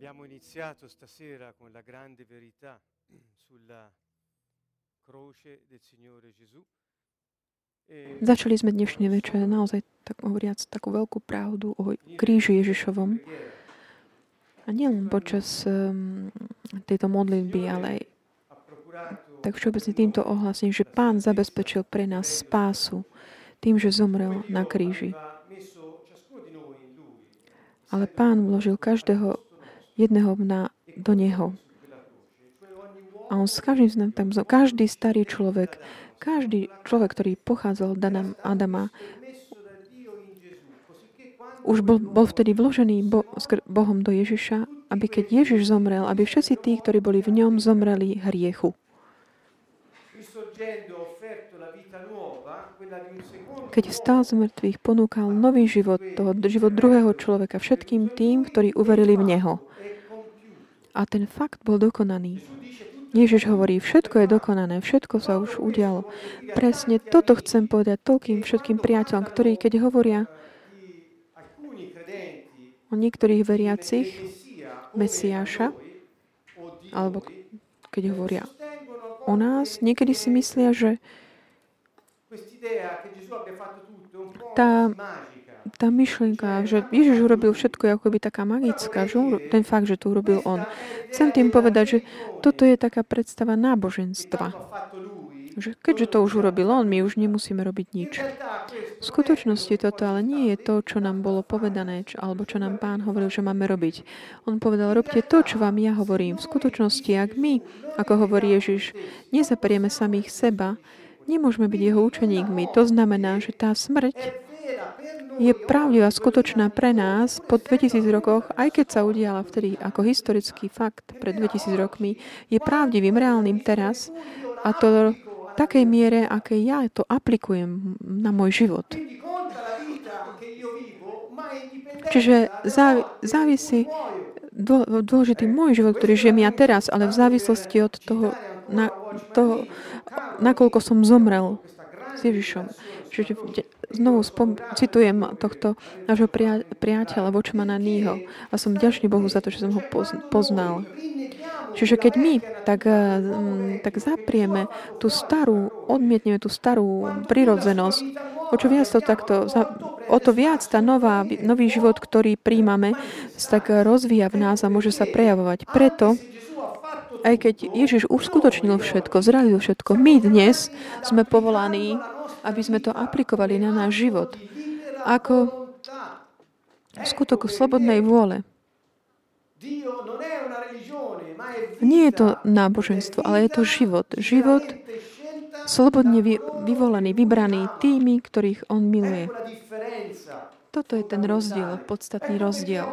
Abbiamo iniziato stasera con la grande verità sulla croce del Signore Gesù. E Začali sme dnešný večer naozaj tak hovoriac takú veľkú pravdu o kríži Ježišovom. A nielen počas um, tejto modlitby, ale aj tak všeobecne týmto ohlasím, že Pán zabezpečil pre nás spásu tým, že zomrel na kríži. Ale Pán vložil každého jedného na, do Neho. A on s každým z nás tam, každý starý človek, každý človek, ktorý pochádzal od Adam- Adama, už bol, bol vtedy vložený bo, Bohom do Ježiša, aby keď Ježiš zomrel, aby všetci tí, ktorí boli v ňom, zomreli hriechu. Keď vstal z mŕtvych, ponúkal nový život, toho život druhého človeka všetkým tým, ktorí uverili v Neho. A ten fakt bol dokonaný. Ježiš hovorí, všetko je dokonané, všetko sa už udialo. Presne toto chcem povedať toľkým všetkým priateľom, ktorí keď hovoria o niektorých veriacich, Mesiáša, alebo keď hovoria o nás, niekedy si myslia, že Tá-. Tá myšlienka, že Ježiš urobil všetko akoby taká magická, že ten fakt, že to urobil on. Chcem tým povedať, že toto je taká predstava náboženstva. Že keďže to už urobil on, my už nemusíme robiť nič. V skutočnosti toto ale nie je to, čo nám bolo povedané, čo, alebo čo nám pán hovoril, že máme robiť. On povedal, robte to, čo vám ja hovorím. V skutočnosti, ak my, ako hovorí Ježiš, nezaperieme samých seba, nemôžeme byť jeho učeníkmi. To znamená, že tá smrť je pravdivá, skutočná pre nás po 2000 rokoch, aj keď sa udiala vtedy ako historický fakt pred 2000 rokmi, je pravdivým, reálnym teraz a to v takej miere, aké ja to aplikujem na môj život. Čiže závisí dôležitý môj život, ktorý žijem ja teraz, ale v závislosti od toho, na, toho nakoľko som zomrel s Ježišom. Čiže znovu spom- citujem tohto nášho pria- priateľa Vočmana Ního a som ďačný Bohu za to, že som ho poz- poznal. Čiže keď my tak, eh, mm, tak zaprieme tú starú, odmietneme tú starú prirodzenosť, o čo viac to takto, o to viac tá nová, nový život, ktorý príjmame, sa tak rozvíja v nás a môže sa prejavovať. Preto, aj keď Ježiš uskutočnil všetko, zradil všetko, my dnes sme povolaní, aby sme to aplikovali na náš život. Ako skutok slobodnej vôle. Nie je to náboženstvo, ale je to život. Život slobodne vy, vyvolený, vybraný tými, ktorých On miluje. Toto je ten rozdiel, podstatný rozdiel.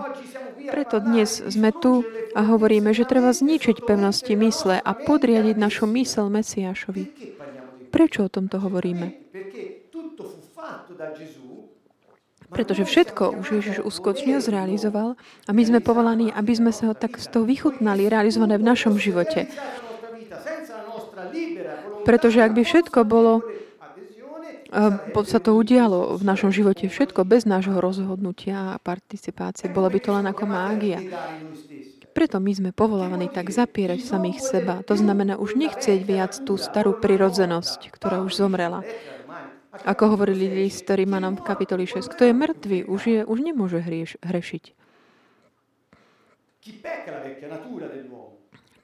Preto dnes sme tu a hovoríme, že treba zničiť pevnosti mysle a podriadiť našu mysel Mesiášovi. Prečo o tomto hovoríme? Pretože všetko už Ježiš uskutočnil, zrealizoval a my sme povolaní, aby sme sa ho tak z toho vychutnali, realizované v našom živote. Pretože ak by všetko bolo sa to udialo v našom živote všetko bez nášho rozhodnutia a participácie. Bola by to len ako mágia. Preto my sme povolávaní tak zapierať samých seba. To znamená už nechcieť viac tú starú prirodzenosť, ktorá už zomrela. Ako hovorili list Rímanom v kapitoli 6. Kto je mŕtvy, už, je, už nemôže hrieš, hrešiť.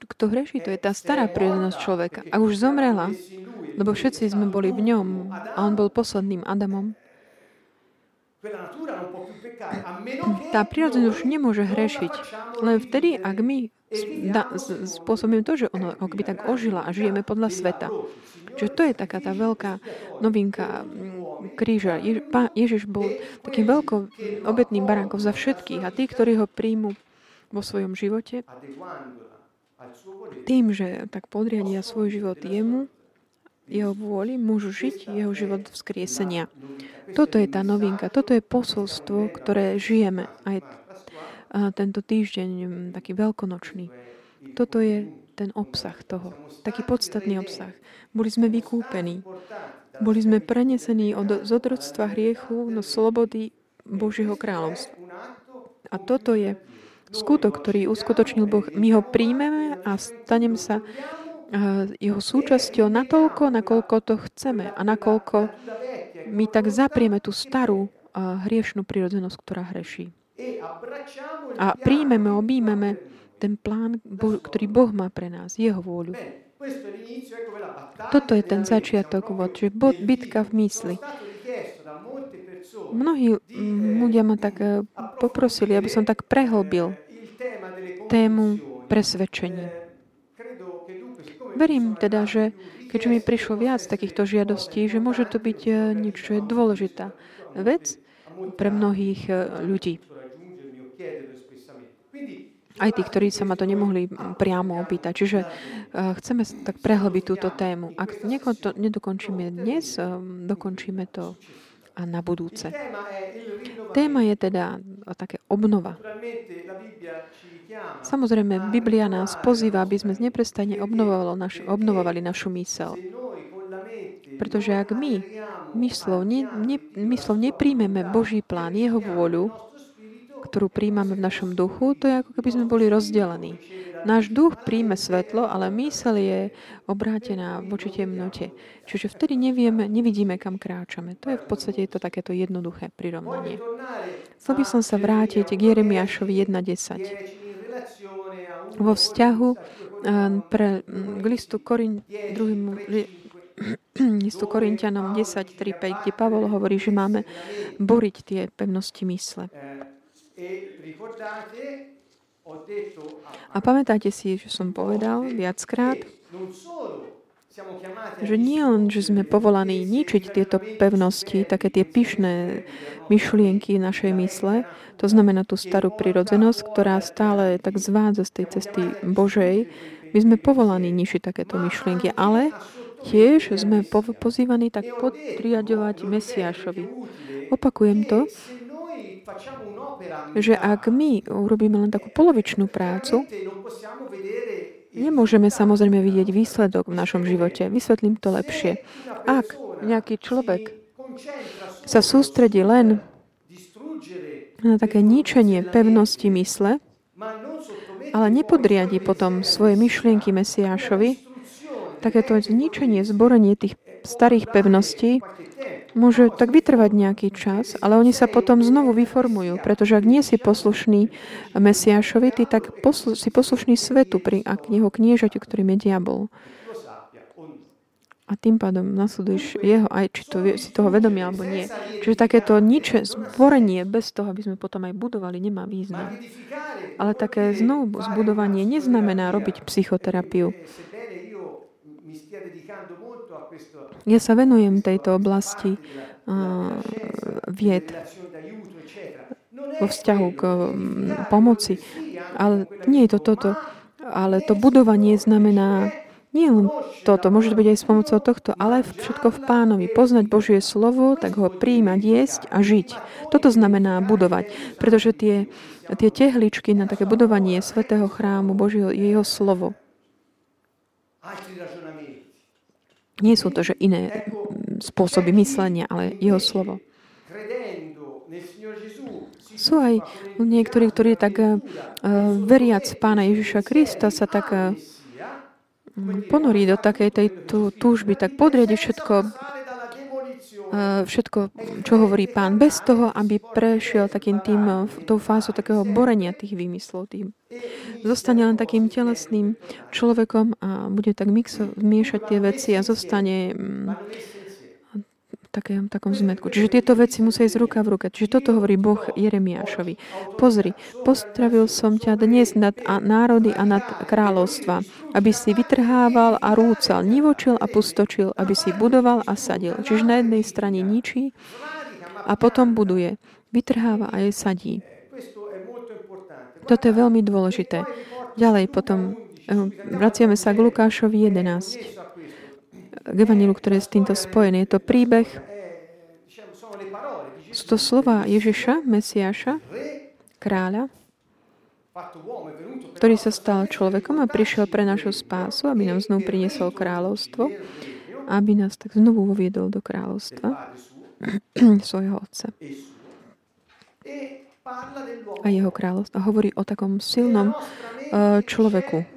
Kto hreší, to je tá stará prirodzenosť človeka. A už zomrela, lebo všetci sme boli v ňom a on bol posledným Adamom. Tá prírodzenosť už nemôže hrešiť. Len vtedy, ak my spôsobíme to, že ono akoby tak ožila a žijeme podľa sveta. Čiže to je taká tá veľká novinka mm, kríža. Jež, pá, Ježiš bol takým veľkou obetným baránkom za všetkých a tí, ktorí ho príjmu vo svojom živote, tým, že tak podriadia svoj život jemu, jeho vôli, môžu žiť jeho život vzkriesenia. Toto je tá novinka, toto je posolstvo, ktoré žijeme aj tento týždeň, mm, taký veľkonočný. Toto je ten obsah toho, taký podstatný obsah. Boli sme vykúpení, boli sme prenesení od, z otroctva hriechu do slobody Božieho kráľovstva. A toto je skutok, ktorý uskutočnil Boh, my ho príjmeme a stanem sa jeho súčasťou natoľko, nakoľko to chceme a nakoľko my tak zaprieme tú starú hriešnú prirodzenosť, ktorá hreší. A príjmeme, objímeme ten plán, ktorý Boh má pre nás, jeho vôľu. Toto je ten začiatok, že bitka v mysli. Mnohí ľudia ma tak eh, poprosili, aby som tak prehlbil tému presvedčení. Verím teda, že keďže mi prišlo viac takýchto žiadostí, že môže to byť eh, niečo, čo je dôležitá vec pre mnohých eh, ľudí. Aj tí, ktorí sa ma to nemohli priamo opýtať. Čiže uh, chceme tak prehlbiť túto tému. Ak to nedokončíme dnes, dokončíme to a na budúce. Téma je teda také obnova. Samozrejme, Biblia nás pozýva, aby sme neprestane obnovovali našu mysel. Pretože ak my myslov, ne, ne, myslov nepríjmeme Boží plán, Jeho vôľu, ktorú príjmame v našom duchu, to je ako keby sme boli rozdelení. Náš duch príjme svetlo, ale mysel je obrátená voči temnote. Čiže vtedy nevieme, nevidíme, kam kráčame. To je v podstate to takéto jednoduché prirovnanie. Chcel by som sa vrátiť k Jeremiášovi 1.10. Vo vzťahu eh, pre, k listu Korin, druhým, listu Korintianom 10.3.5, kde Pavol hovorí, že máme boriť tie pevnosti mysle. A pamätáte si, že som povedal viackrát, že nie len, že sme povolaní ničiť tieto pevnosti, také tie pyšné myšlienky našej mysle, to znamená tú starú prirodzenosť, ktorá stále tak zvádza z tej cesty Božej, my sme povolaní ničiť takéto myšlienky, ale tiež sme pozývaní tak podriadovať Mesiášovi. Opakujem to, že ak my urobíme len takú polovičnú prácu, nemôžeme samozrejme vidieť výsledok v našom živote. Vysvetlím to lepšie. Ak nejaký človek sa sústredí len na také ničenie pevnosti mysle, ale nepodriadi potom svoje myšlienky Mesiášovi, takéto zničenie, zborenie tých starých pevností môže tak vytrvať nejaký čas, ale oni sa potom znovu vyformujú, pretože ak nie si poslušný Mesiášovi, ty tak poslu, si poslušný svetu, pri, ak jeho kniežaťu, ktorým je diabol. A tým pádom nasleduješ jeho, aj či to, si toho vedomia, alebo nie. Čiže takéto niče, zborenie bez toho, aby sme potom aj budovali, nemá význam. Ale také znovu zbudovanie neznamená robiť psychoterapiu. Ja sa venujem tejto oblasti uh, vied vo vzťahu k um, pomoci. Ale nie je to toto. Ale to budovanie znamená nie len toto, môže to byť aj s pomocou tohto, ale všetko v pánovi. Poznať Božie slovo, tak ho príjmať, jesť a žiť. Toto znamená budovať. Pretože tie, tie tehličky na také budovanie svetého chrámu Božieho je jeho slovo. Nie sú to, že iné spôsoby myslenia, ale jeho slovo. Sú aj niektorí, ktorí tak uh, veriac Pána Ježiša Krista sa tak uh, ponorí do takej tej túžby, tak podriadi všetko všetko, čo hovorí pán, bez toho, aby prešiel takým tým, e, tou fázou takého borenia tých výmyslov. Tým. Zostane len takým telesným človekom a bude tak mixo, miešať tie veci a zostane mm, takém, takom zmetku. Čiže tieto veci musia ísť ruka v ruke. Čiže toto hovorí Boh Jeremiášovi. Pozri, postravil som ťa dnes nad národy a nad kráľovstva, aby si vytrhával a rúcal, nivočil a pustočil, aby si budoval a sadil. Čiže na jednej strane ničí a potom buduje. Vytrháva a je sadí. Toto je veľmi dôležité. Ďalej potom eh, vraciame sa k Lukášovi 11 k Evangeliu, ktoré je s týmto spojené. Je to príbeh, sú to slova Ježiša, Mesiáša, kráľa, ktorý sa stal človekom a prišiel pre našu spásu, aby nám znovu priniesol kráľovstvo, aby nás tak znovu uviedol do kráľovstva svojho Otca. a jeho kráľovstva. Hovorí o takom silnom uh, človeku.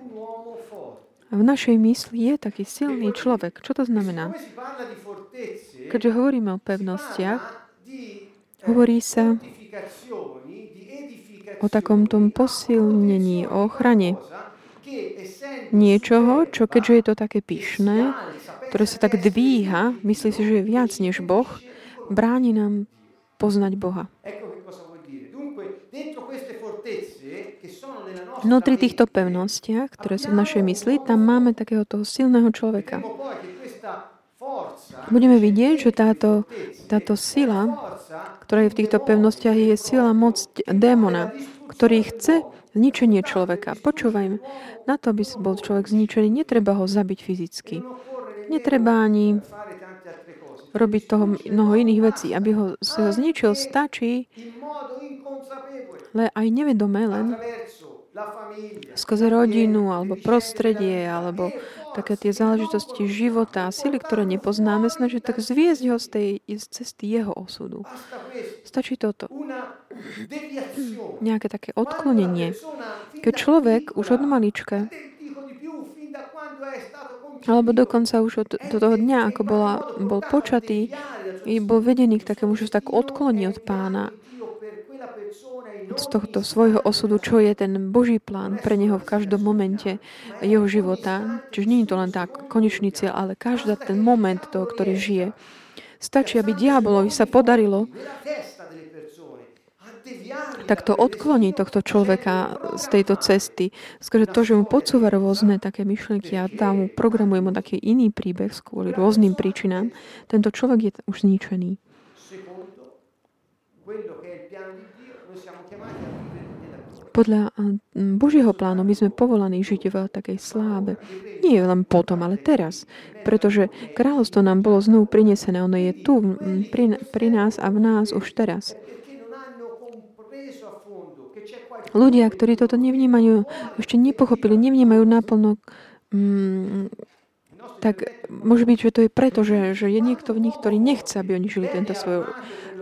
V našej mysli je taký silný človek. Čo to znamená? Keďže hovoríme o pevnostiach, hovorí sa o takom tom posilnení, o ochrane niečoho, čo keďže je to také pyšné, ktoré sa tak dvíha, myslí si, že je viac než Boh, bráni nám poznať Boha. Vnútri týchto pevnostiach, ktoré sú v našej mysli, tam máme takého toho silného človeka. Budeme vidieť, že táto, táto sila, ktorá je v týchto pevnostiach, je sila moc démona, ktorý chce zničenie človeka. Počúvajme, na to, aby bol človek zničený, netreba ho zabiť fyzicky. Netreba ani robiť toho mnoho iných vecí. Aby ho, si zničil, stačí, ale aj nevedome len skrze rodinu, alebo prostredie, alebo také tie záležitosti života a sily, ktoré nepoznáme, snažiť tak zviezť ho z tej z cesty jeho osudu. Stačí toto. Nejaké také odklonenie. Keď človek už od malička alebo dokonca už od do toho dňa, ako bola, bol počatý, bol vedený k takému, že sa tak odkloní od pána z tohto svojho osudu, čo je ten Boží plán pre neho v každom momente jeho života. Čiže nie je to len tak konečný cieľ, ale každý ten moment toho, ktorý žije. Stačí, aby diabolovi sa podarilo takto odkloní tohto človeka z tejto cesty. Skôr to, že mu podsúva rôzne také myšlienky a dá mu, programuje mu taký iný príbeh kvôli rôznym príčinám, tento človek je už zničený. Podľa Božieho plánu my sme povolaní žiť v takej slábe. Nie len potom, ale teraz. Pretože kráľovstvo nám bolo znovu prinesené. Ono je tu, pri, pri nás a v nás už teraz. Ľudia, ktorí toto nevnímajú, ešte nepochopili, nevnímajú naplno, tak môže byť, že to je preto, že, že je niekto v nich, ktorý nechce, aby oni žili tento svoj,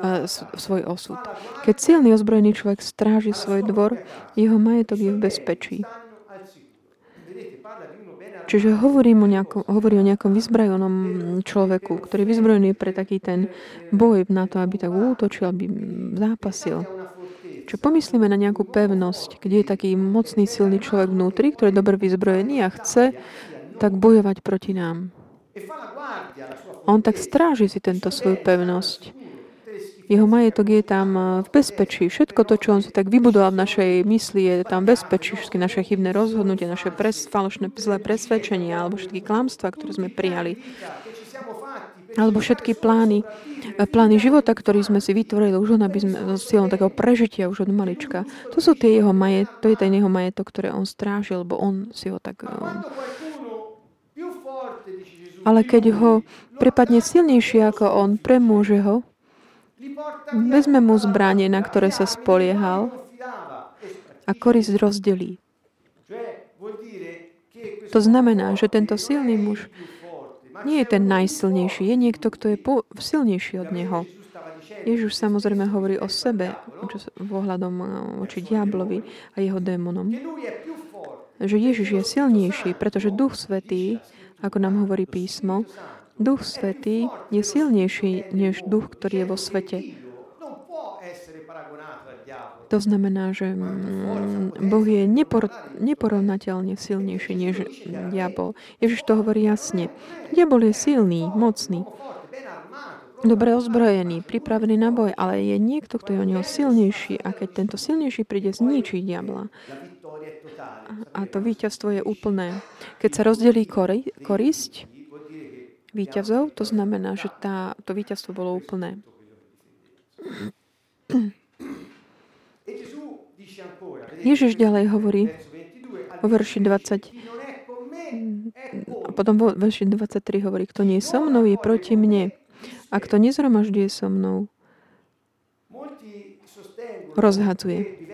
uh, svoj osud. Keď silný ozbrojený človek stráži svoj dvor, jeho majetok je v bezpečí. Čiže hovorím o nejakom, hovorí o nejakom vyzbrojenom človeku, ktorý je vyzbrojený pre taký ten boj na to, aby tak útočil, aby zápasil. Čo pomyslíme na nejakú pevnosť, kde je taký mocný, silný človek vnútri, ktorý je dobre vyzbrojený a chce tak bojovať proti nám. On tak stráži si tento svoju pevnosť. Jeho majetok je tam eh, v bezpečí. Všetko to, čo on si tak vybudoval v našej mysli, je tam v bezpečí. Všetky naše chybné rozhodnutie, naše pres, falošné zlé presvedčenia alebo všetky klamstvá, ktoré sme prijali alebo všetky plány, e, plány života, ktorý sme si vytvorili už aby sme s cieľom takého prežitia už od malička. To sú tie jeho majet, to je ten jeho majetok, ktoré on strážil, lebo on si ho tak... Ale keď ho prepadne silnejšie ako on, premôže ho, vezme mu zbranie, na ktoré sa spoliehal a korisť rozdelí. To znamená, že tento silný muž nie je ten najsilnejší, je niekto, kto je po, silnejší od neho. Ježiš samozrejme hovorí o sebe, čo ohľadom eh, voči diablovi a jeho démonom. Že Ježiš je silnejší, pretože Duch Svetý, ako nám hovorí písmo, Duch Svetý je silnejší než duch, ktorý je vo svete. To znamená, že mm, Boh je nepor, neporovnateľne silnejší než diabol. Ježiš to hovorí jasne. Diabol je silný, mocný, dobre ozbrojený, pripravený na boj, ale je niekto, kto je o neho silnejší a keď tento silnejší príde, zničí diabla. A to víťazstvo je úplné. Keď sa rozdelí kori, korisť víťazov, to znamená, že tá, to víťazstvo bolo úplné. Ježiš ďalej hovorí o verši 20. A potom vo verši 23 hovorí, kto nie je so mnou, je proti mne. A kto nezhromažďuje so mnou, rozhadzuje.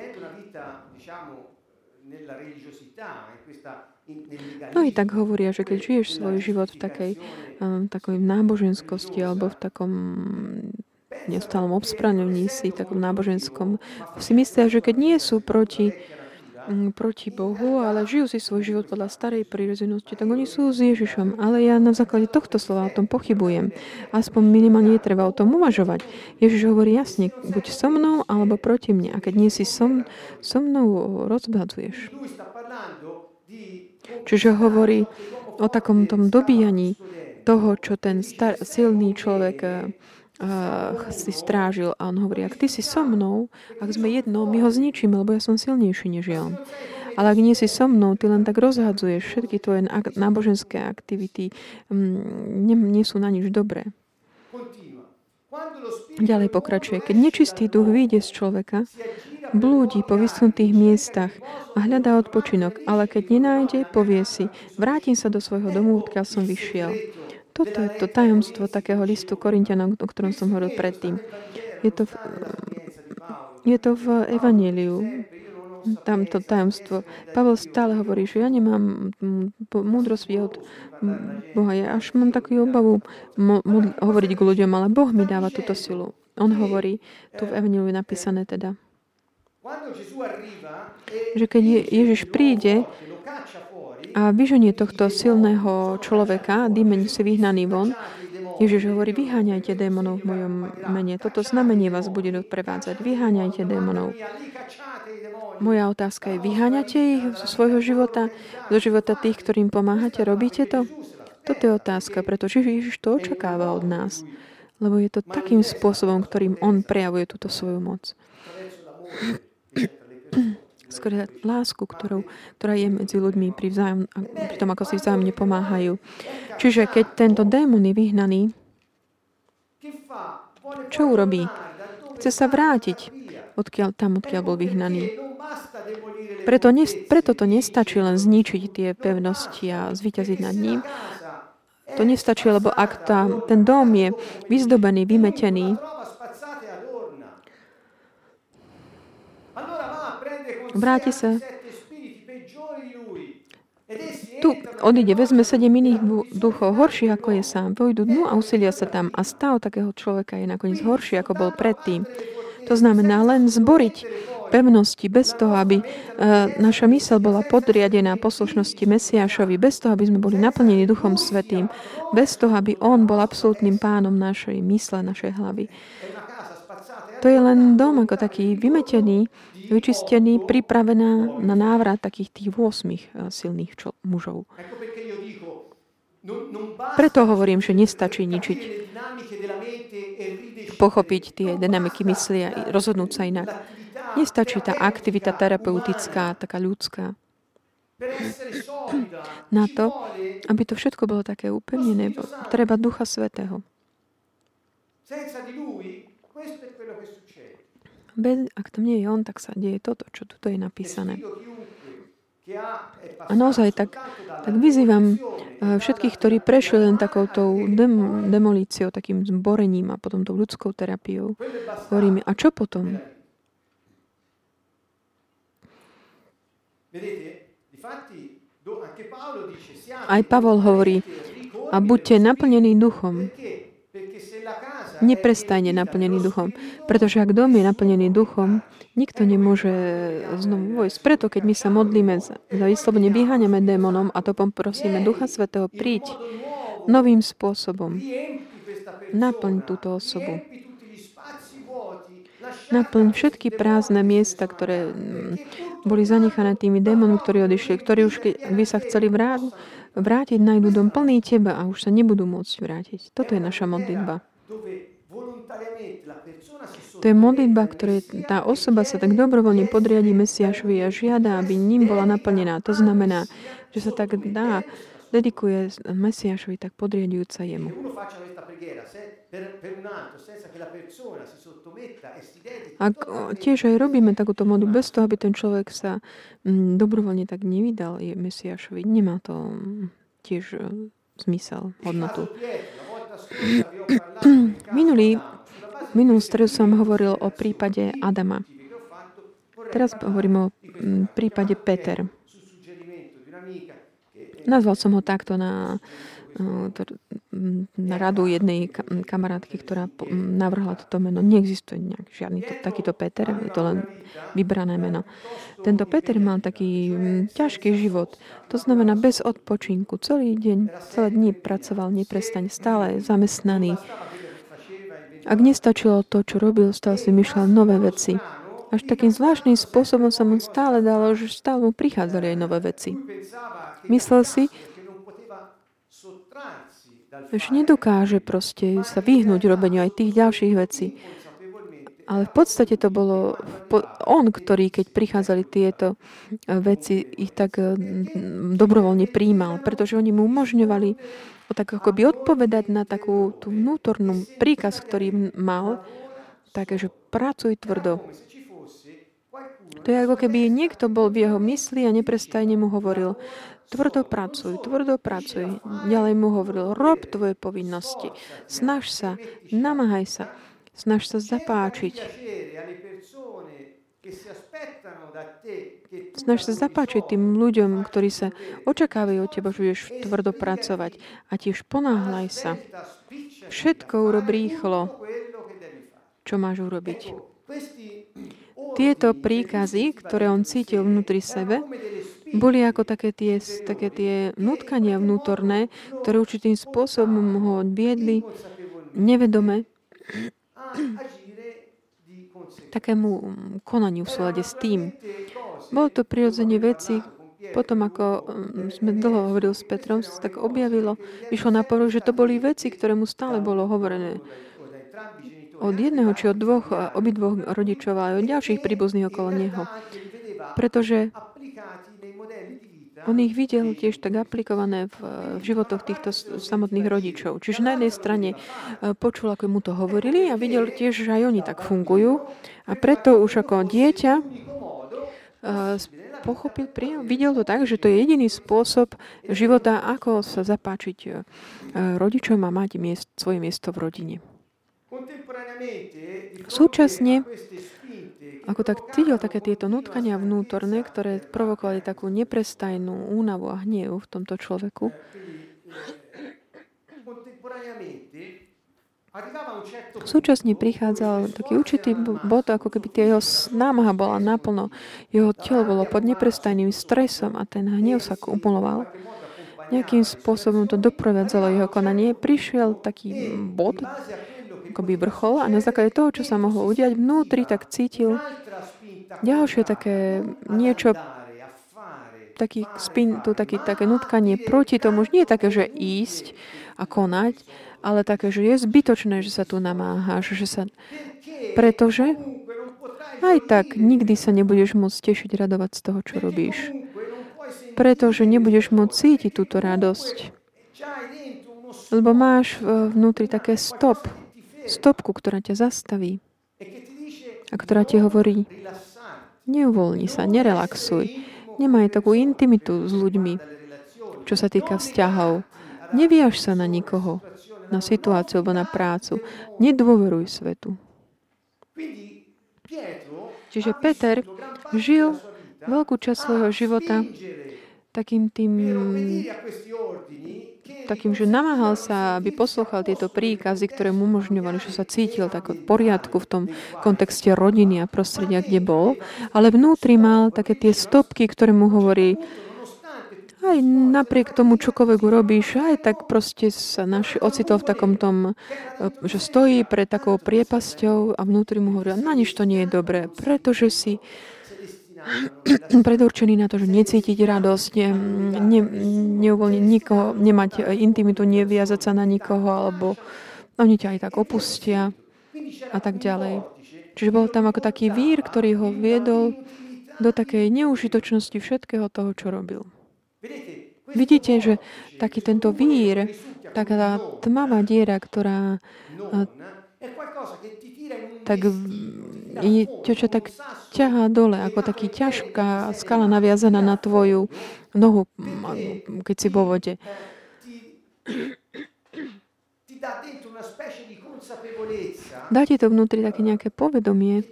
No i tak hovoria, že keď žiješ svoj život v takej, um, takoj náboženskosti alebo v takom neustálom obspraňovní si, takom náboženskom, si myslia, že keď nie sú proti Mm, proti Bohu, ale žijú si svoj život podľa starej prírodzenosti, tak oni sú s Ježišom. Ale ja na základe tohto slova o tom pochybujem. Aspoň minimálne je treba o tom uvažovať. Ježiš hovorí jasne, buď so mnou alebo proti mne. A keď nie si so, so mnou, rozbadzuješ. Čiže hovorí o takom tom dobíjaní toho, čo ten star, silný človek uh, si strážil a on hovorí, ak ty si so mnou, ak sme jedno, my ho zničíme, lebo ja som silnejší než on. Ale ak nie si so mnou, ty len tak rozhadzuješ všetky tvoje náboženské aktivity, nie, nie sú na nič dobré. Ďalej pokračuje. Keď nečistý duch vyjde z človeka, blúdi po vyschnutých miestach a hľadá odpočinok, ale keď nenájde, povie si, vrátim sa do svojho domu, odkiaľ som vyšiel. Toto je to tajomstvo takého listu Korintianom, o ktorom som hovoril predtým. Je to v, je to v Evangeliu, tamto tajomstvo. Pavel stále hovorí, že ja nemám múdrosť od Boha. Ja až mám takú obavu mo- mo- hovoriť k ľuďom, ale Boh mi dáva túto silu. On hovorí, tu v Evangeliu je napísané teda, že keď Ježiš príde a vyženie tohto silného človeka, dýmeň si vyhnaný von, Ježiš hovorí, vyháňajte démonov v mojom mene. Toto znamenie vás bude doprevádzať. Vyháňajte démonov. Moja otázka je, vyháňate ich zo svojho života, zo života tých, ktorým pomáhate? Robíte to? Toto je otázka, pretože Ježiš to očakáva od nás. Lebo je to takým spôsobom, ktorým On prejavuje túto svoju moc skrze lásku, ktorou, ktorá je medzi ľuďmi pri, vzájom, pri tom, ako si vzájomne pomáhajú. Čiže keď tento démon je vyhnaný, čo urobí? Chce sa vrátiť odkiaľ, tam, odkiaľ bol vyhnaný. Preto, ne, preto to nestačí len zničiť tie pevnosti a zvyťaziť nad ním. To nestačí, lebo ak tá, ten dom je vyzdobený, vymetený, vráti sa tu odíde, vezme sedem iných duchov, horších ako je sám, pôjdu dnu a usilia sa tam a stav takého človeka je nakoniec horší, ako bol predtým. To znamená len zboriť pevnosti bez toho, aby uh, naša mysel bola podriadená poslušnosti Mesiášovi, bez toho, aby sme boli naplnení Duchom Svetým, bez toho, aby On bol absolútnym pánom našej mysle, našej hlavy. To je len dom ako taký vymetený, vyčistený, pripravená na návrat takých tých 8 eh, silných čo, mužov. Preto hovorím, že nestačí ničiť, pochopiť tie dynamiky mysli a rozhodnúť sa inak. Nestačí tá aktivita terapeutická, taká ľudská. Na to, aby to všetko bolo také upevnené, treba Ducha Svetého. Bez, ak tam nie je on, tak sa deje toto, čo tu je napísané. A naozaj tak, tak vyzývam eh, všetkých, ktorí prešli len takouto dem, demolíciou, takým zborením a potom tou ľudskou terapiou. Hovorím, a čo potom? Aj Pavol hovorí, a buďte naplnení duchom, neprestajne naplnený duchom. Pretože ak dom je naplnený duchom, nikto nemôže znovu vojsť. Preto, keď my sa modlíme vyslovene vyháňame démonom a to poprosíme Ducha Svetého príď novým spôsobom. Naplň túto osobu. Naplň všetky prázdne miesta, ktoré mm, boli zanechané tými démonmi, ktorí odišli, ktorí už by sa chceli vrátiť, vrátiť, nájdú dom plný teba a už sa nebudú môcť vrátiť. Toto je naša modlitba. To je modlitba, ktoré tá osoba sa tak dobrovoľne podriadí Mesiašovi a žiada, aby ním bola naplnená. To znamená, že sa tak dá, dedikuje Mesiašovi tak podriadujúca jemu. Ak tiež aj robíme takúto modu bez toho, aby ten človek sa mm, dobrovoľne tak nevydal Mesiašovi, nemá to mm, tiež e, zmysel, hodnotu. Minulý Minulú stredu som hovoril o prípade Adama. Teraz hovorím o prípade Peter. Nazval som ho takto na radu jednej kamarátky, ktorá navrhla toto meno. Neexistuje nejaký žiadny to, takýto Peter, je to len vybrané meno. Tento Peter mal taký ťažký život. To znamená bez odpočinku. Celý deň, celé dní pracoval neprestane, stále zamestnaný. Ak nestačilo to, čo robil, stále si myšľal nové veci. Až takým zvláštnym spôsobom sa mu stále dalo, že stále mu prichádzali aj nové veci. Myslel si, že nedokáže proste sa vyhnúť robeniu aj tých ďalších vecí. Ale v podstate to bolo on, ktorý, keď prichádzali tieto eh, veci, ich tak eh, dobrovoľne príjmal, pretože oni mu umožňovali tak akoby odpovedať na takú tú vnútornú príkaz, ktorý mal, takže pracuj tvrdo. To je ako keby niekto bol v jeho mysli a neprestajne mu hovoril, Tvrdo pracuj, tvrdo pracuj. Ďalej mu hovoril, rob tvoje povinnosti. Snaž sa, namáhaj sa. Snaž sa zapáčiť. Snaž sa zapáčiť tým ľuďom, ktorí sa očakávajú od teba, že budeš tvrdo pracovať. A tiež ponáhľaj sa. Všetko urob rýchlo, čo máš urobiť. Tieto príkazy, ktoré on cítil vnútri sebe, boli ako také tie, také tie nutkania vnútorné, ktoré určitým spôsobom ho viedli nevedome takému konaniu v súlade s tým. Bolo to prirodzene veci, potom ako mm, sme dlho hovorili s Petrom, sa tak objavilo, vyšlo na poru, že to boli veci, ktoré mu stále bolo hovorené od jedného či od dvoch, obidvoch rodičov a od ďalších príbuzných okolo neho. Pretože on ich videl tiež tak aplikované v, v životoch týchto samotných rodičov. Čiže na jednej strane e, počul, ako mu to hovorili a videl tiež, že aj oni tak fungujú. A preto už ako dieťa e, pochopil, prijal, videl to tak, že to je jediný spôsob života, ako sa zapáčiť e, rodičom a mať miest, svoje miesto v rodine. Súčasne ako tak cítil také tieto nutkania vnútorné, ktoré provokovali takú neprestajnú únavu a hnev v tomto človeku. Súčasne prichádzal taký určitý bod, ako keby tie jeho námaha bola naplno. Jeho telo bolo pod neprestajným stresom a ten hnev sa kumuloval. Nejakým spôsobom to doprevádzalo jeho konanie. Prišiel taký bod, akoby vrchol a na základe toho, čo sa mohlo udiať vnútri, tak cítil ďalšie také niečo, taký spin, tu taký, také nutkanie proti tomu, už nie je také, že ísť a konať, ale také, že je zbytočné, že sa tu namáhaš, že sa... Pretože aj tak nikdy sa nebudeš môcť tešiť, radovať z toho, čo robíš. Pretože nebudeš môcť cítiť túto radosť. Lebo máš vnútri také stop, stopku, ktorá ťa zastaví a ktorá ti hovorí, neuvoľni sa, nerelaxuj, nemaj takú intimitu s ľuďmi, čo sa týka vzťahov. Neviaž sa na nikoho, na situáciu alebo na prácu. Nedôveruj svetu. Čiže Peter žil veľkú časť svojho života takým tým takým, že namáhal sa, aby poslúchal tieto príkazy, ktoré mu umožňovali, že sa cítil tak v poriadku v tom kontexte rodiny a prostredia, kde bol, ale vnútri mal také tie stopky, ktoré mu hovorí, aj napriek tomu, čokoľvek urobíš, aj tak proste sa naši ocitol v takom tom, že stojí pred takou priepasťou. A vnútri mu hovorí, na nič to nie je dobré, pretože si predurčený na to, že necítiť radosť, ne, ne, neuvoľniť nikoho, nemať intimitu, neviazať sa na nikoho, alebo oni ťa aj tak opustia a tak ďalej. Čiže bol tam ako taký vír, ktorý ho viedol do takej neužitočnosti všetkého toho, čo robil. Vidíte, že taký tento vír, taká tmavá diera, ktorá tak to, čo tak ťahá dole, ako taký ťažká skala naviazaná na tvoju nohu, keď si vo vode. Dá ti to vnútri také nejaké povedomie,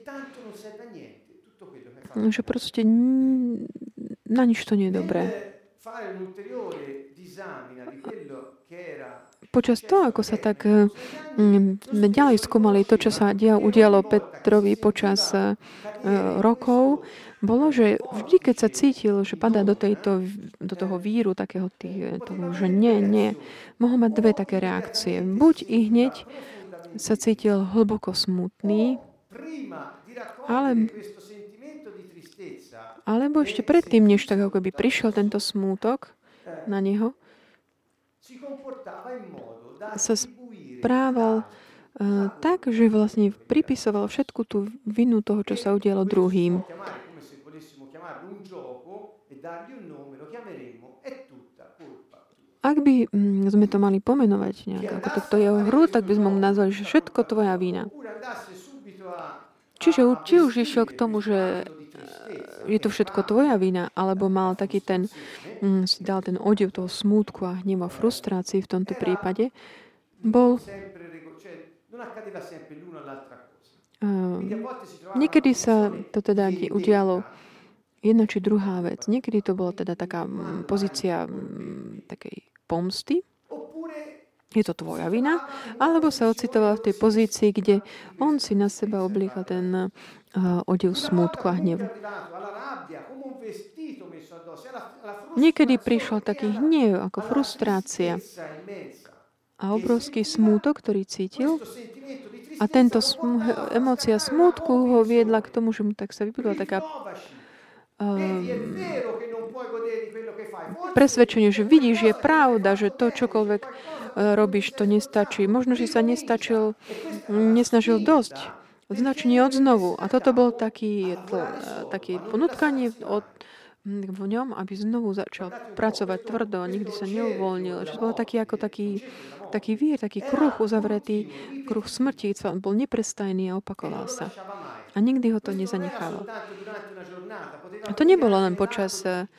že proste na nič to nie je dobré. Počas toho, ako sa tak mm, ďalej skúmali to, čo sa dia, udialo Petrovi počas uh, rokov, bolo, že vždy, keď sa cítil, že padá do, tejto, do toho víru, takého tých, toho, že nie, nie, mohol mať dve také reakcie. Buď i hneď sa cítil hlboko smutný, ale, alebo ešte predtým, než tak ako by prišiel tento smútok na neho, sa správal uh, tak, že vlastne pripisoval všetku tú vinu toho, čo sa udialo druhým. Ak by mm, sme to mali pomenovať nejak, ako to, to jeho hru, tak by sme mu nazvali, že všetko tvoja vina. Čiže či už išiel k tomu, že e, je to všetko tvoja vina, alebo mal taký ten, mm, si dal ten odev toho smútku a hneva frustrácii v tomto prípade, bol Uh, niekedy sa to teda udialo jedna či druhá vec. Niekedy to bola teda taká mm, pozícia mm, takej pomsty, je to tvoja vina, alebo sa ocitoval v tej pozícii, kde on si na seba obliekal ten odev smútku a hnevu. Niekedy prišiel taký hnev ako frustrácia a obrovský smútok, ktorý cítil. A tento sm- emócia smútku ho viedla k tomu, že mu tak sa vybudovala taká um, presvedčenie, že vidíš, je pravda, že to, čokoľvek uh, robíš, to nestačí. Možno, že sa nestačil, nesnažil dosť. Značenie od znovu. A toto bol taký, tl, taký ponutkanie od, v ňom, aby znovu začal pracovať tvrdo nikdy sa neuvoľnil. Že bol taký ako taký, taký vír, taký kruh uzavretý, kruh smrti, bol neprestajný a opakoval sa. A nikdy ho to nezanechalo. A to nebolo len počas uh,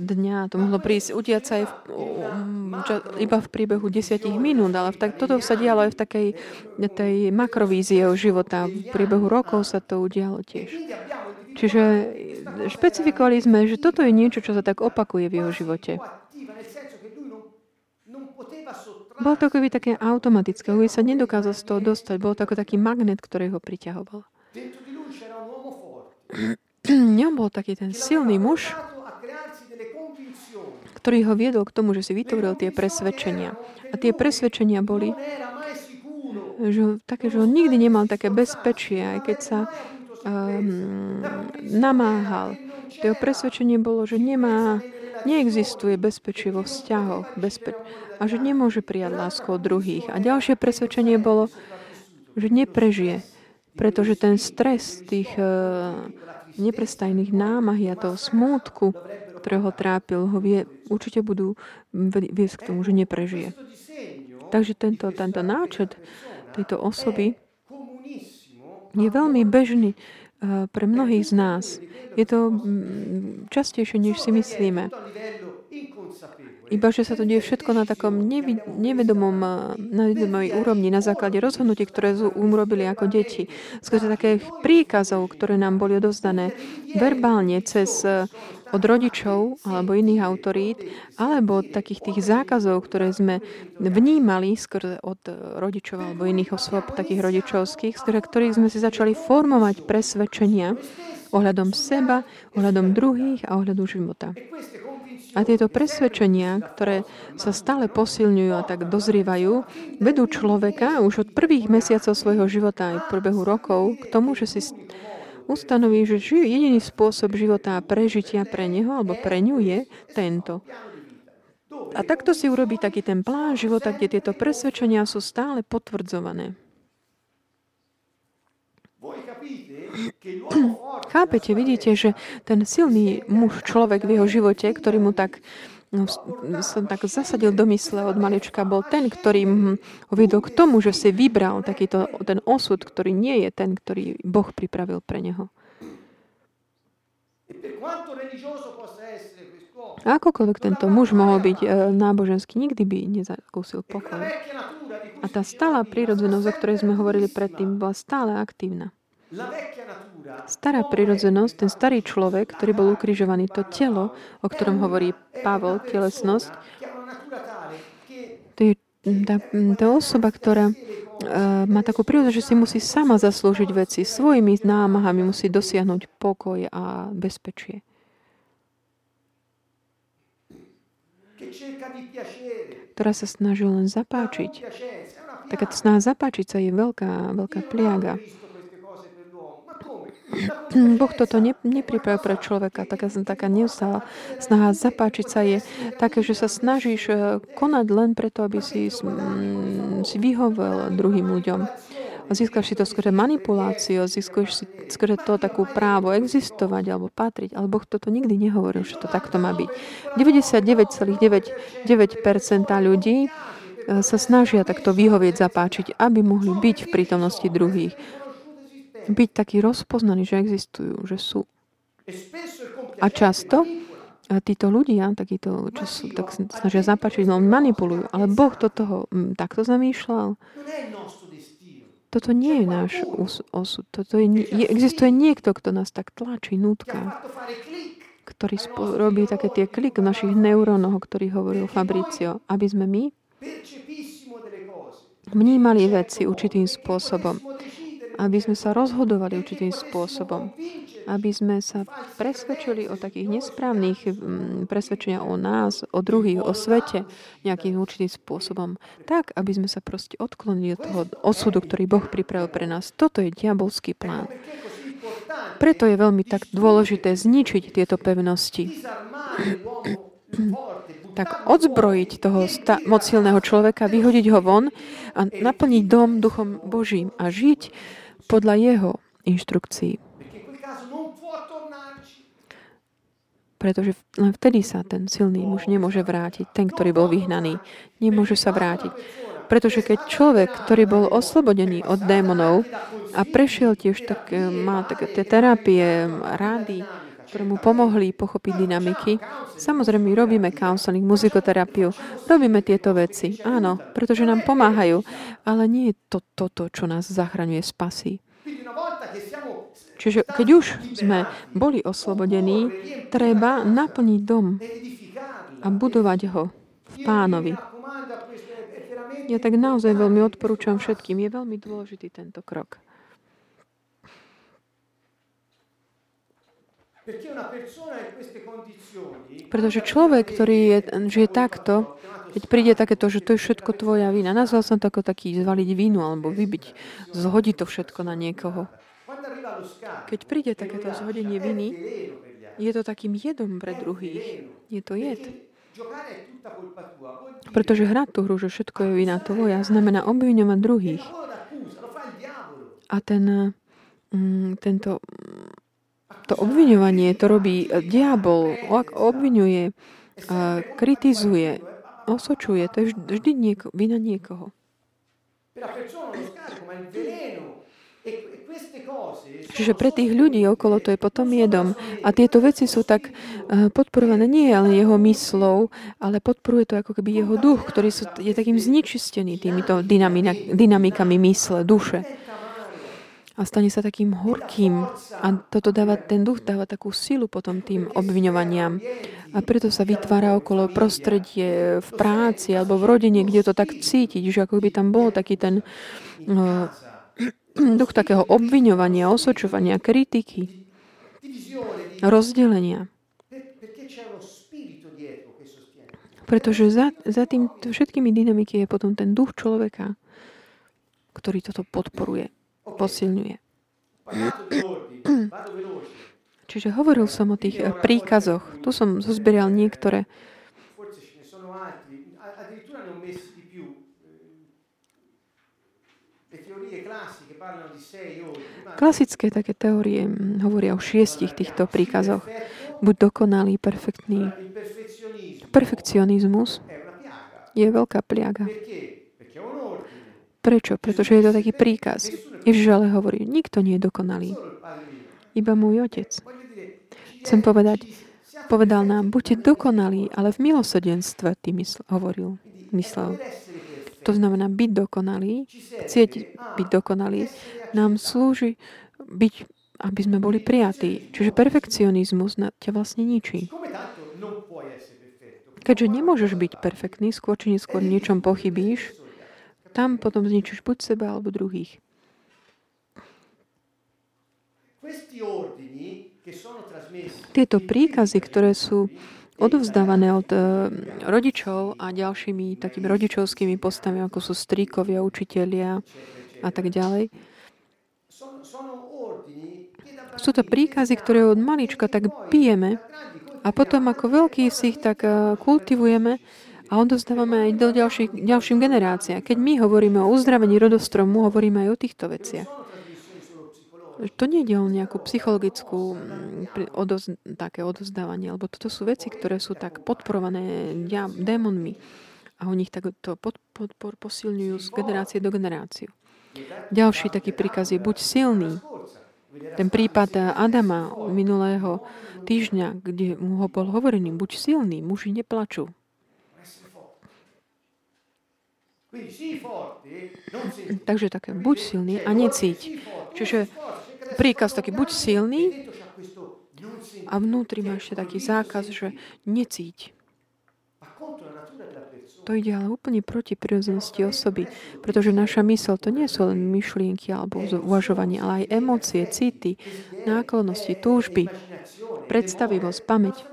dňa, to mohlo prísť, udiať sa aj v, iba v priebehu desiatich minút, ale v tak, toto sa dialo aj v takej tej makrovízie života. V priebehu rokov sa to udialo tiež. Čiže špecifikovali sme, že toto je niečo, čo sa tak opakuje v jeho živote. Bolo to akoby také automatické, on sa nedokázal z toho dostať. Bol to ako taký magnet, ktorý ho priťahoval. Ňom bol taký ten silný muž, ktorý ho viedol k tomu, že si vytvoril tie presvedčenia. A tie presvedčenia boli že, také, že on nikdy nemal také bezpečie, aj keď sa um, namáhal. Jeho presvedčenie bolo, že nemá, neexistuje bezpečie vo vzťahoch bezpeč- a že nemôže prijať lásku od druhých. A ďalšie presvedčenie bolo, že neprežije, pretože ten stres tých uh, neprestajných námahy a toho smútku, ktorého trápil, ho vie, určite budú viesť k tomu, že neprežije. Takže tento, tento náčet tejto osoby je veľmi bežný eh, pre mnohých z nás. Je to častejšie, než si myslíme. Iba, že sa to deje všetko na takom nevedomom, na nevedomej úrovni, na základe rozhodnutí, ktoré urobili ako deti. Skôr také príkazov, ktoré nám boli odozdané verbálne cez od rodičov alebo iných autorít, alebo od takých tých zákazov, ktoré sme vnímali skôr od rodičov alebo iných osôb, takých rodičovských, z ktorých sme si začali formovať presvedčenia ohľadom seba, ohľadom druhých a ohľadom života. A tieto presvedčenia, ktoré sa stále posilňujú a tak dozrievajú, vedú človeka už od prvých mesiacov svojho života aj v priebehu rokov k tomu, že si ustanoví, že jediný spôsob života a prežitia pre neho alebo pre ňu je tento. A takto si urobí taký ten plán života, kde tieto presvedčenia sú stále potvrdzované. Chápete, vidíte, že ten silný muž, človek v jeho živote, ktorý mu tak no, som tak zasadil do mysle od malička, bol ten, ktorý ho viedol k tomu, že si vybral takýto ten osud, ktorý nie je ten, ktorý Boh pripravil pre neho. Akokoľvek tento muž mohol byť e, náboženský, nikdy by nezakúsil pokoj. A tá stála prírodzenosť, o ktorej sme hovorili predtým, bola stále aktívna. Stará prirodzenosť, ten starý človek, ktorý bol ukrižovaný, to telo, o ktorom hovorí Pavel, telesnosť, to je tá, tá osoba, ktorá uh, má takú prírodzenosť, že si musí sama zaslúžiť veci. Svojimi námahami musí dosiahnuť pokoj a bezpečie. ktorá sa snaží len zapáčiť. Taká snaha zapáčiť sa je veľká, veľká pliaga. Boh toto ne, nepripravil pre človeka. Taká, taká neustála snaha zapáčiť sa je také, že sa snažíš eh, konať len preto, aby si, mm, si vyhovel druhým ľuďom. Získaš si to skôr manipuláciu, získaš si skôr to takú právo existovať alebo patriť, ale Boh toto nikdy nehovoril, že to takto má byť. 99,99% ľudí eh, sa snažia takto vyhovieť, zapáčiť, aby mohli byť v prítomnosti druhých byť taký rozpoznaný, že existujú, že sú. A často a títo ľudia, takíto, čo sú, tak snažia zapačiť, no manipulujú. Ale Boh to toho m, takto zamýšľal. Toto nie je náš osud. Toto je, je, existuje niekto, kto nás tak tlačí, nútka, ktorý spo, robí také tie klik v našich neurónoch, o ktorých hovoril Fabricio, aby sme my vnímali veci určitým spôsobom aby sme sa rozhodovali určitým spôsobom, aby sme sa presvedčili o takých nesprávnych presvedčenia o nás, o druhých, o svete nejakým určitým spôsobom, tak, aby sme sa proste odklonili od toho osudu, ktorý Boh pripravil pre nás. Toto je diabolský plán. Preto je veľmi tak dôležité zničiť tieto pevnosti tak odzbrojiť toho sta- moc silného človeka, vyhodiť ho von a naplniť dom duchom Božím a žiť podľa jeho inštrukcií. Pretože len vtedy sa ten silný muž nemôže vrátiť, ten, ktorý bol vyhnaný, nemôže sa vrátiť. Pretože keď človek, ktorý bol oslobodený od démonov a prešiel tiež tak, e, má také tie terapie, rády, ktoré mu pomohli pochopiť dynamiky. Samozrejme, robíme counseling, muzikoterapiu, robíme tieto veci, áno, pretože nám pomáhajú, ale nie je to toto, čo nás zachraňuje spasí. Čiže keď už sme boli oslobodení, treba naplniť dom a budovať ho v pánovi. Ja tak naozaj veľmi odporúčam všetkým. Je veľmi dôležitý tento krok. Pretože človek, ktorý je, žije takto, keď príde takéto, že to je všetko tvoja vina. Nazval som to ako taký zvaliť vínu alebo vybiť, zhodiť to všetko na niekoho. Keď príde takéto zhodenie viny, je to takým jedom pre druhých. Je to jed. Pretože hrať tú hru, že všetko je vina tvoja, znamená obviňovať druhých. A ten, mm, tento, to obviňovanie to robí diabol, obviňuje, kritizuje, osočuje. To je vždy nieko, vina niekoho. Čiže pre tých ľudí okolo to je potom jedom. A tieto veci sú tak eh, podporované nie len jeho myslou, ale podporuje to ako keby jeho duch, ktorý je takým zničistený týmito dynamikami mysle, duše a stane sa takým horkým. A toto dáva, ten duch dáva takú silu potom tým obviňovaniam. A preto sa vytvára okolo prostredie v práci alebo v rodine, kde to tak cítiť, že ako by tam bol taký ten uh, duch takého obviňovania, osočovania, kritiky, rozdelenia. Pretože za, za tým všetkými dynamiky je potom ten duch človeka, ktorý toto podporuje posilňuje. Čiže hovoril som o tých eh, príkazoch. Tu som zozbieral niektoré. Klasické také teórie hm, hovoria o šiestich týchto príkazoch. Buď dokonalý, perfektný. Perfekcionizmus je veľká pliaga. Prečo? Pretože je to taký príkaz. Ježiš ale hovorí, nikto nie je dokonalý. Iba môj otec. Chcem povedať, povedal nám, buďte dokonalí, ale v milosrdenstve ty mysl, hovoril, myslel. To znamená byť dokonalý, chcieť byť dokonalý, nám slúži byť, aby sme boli prijatí. Čiže perfekcionizmus na ťa vlastne ničí. Keďže nemôžeš byť perfektný, skôr či neskôr niečom pochybíš, tam potom zničíš buď seba alebo druhých. Tieto príkazy, ktoré sú odovzdávané od uh, rodičov a ďalšími takými rodičovskými postavami, ako sú stríkovia, učitelia a tak ďalej, sú to príkazy, ktoré od malička tak pijeme a potom ako veľký si ich tak uh, kultivujeme a odovzdávame aj do ďalších, ďalším generáciám. Keď my hovoríme o uzdravení rodostromu, hovoríme aj o týchto veciach. To nie je o nejakú psychologickú mm, odoz, také odozdávanie, lebo toto sú veci, ktoré sú tak podporované démonmi a oni ich tak to pod, podpor posilňujú z generácie do generáciu. Ďalší taký príkaz je buď silný. Ten prípad Adama minulého týždňa, kde mu ho bol hovorený, buď silný, muži neplačú. Takže také, buď silný a necíť. Čiže príkaz taký, buď silný a vnútri má ešte taký zákaz, že necíť. To ide ale úplne proti prirodzenosti osoby, pretože naša mysl to nie sú len myšlienky alebo uvažovanie, ale aj emócie, city, náklonnosti, túžby, predstavivosť, pamäť.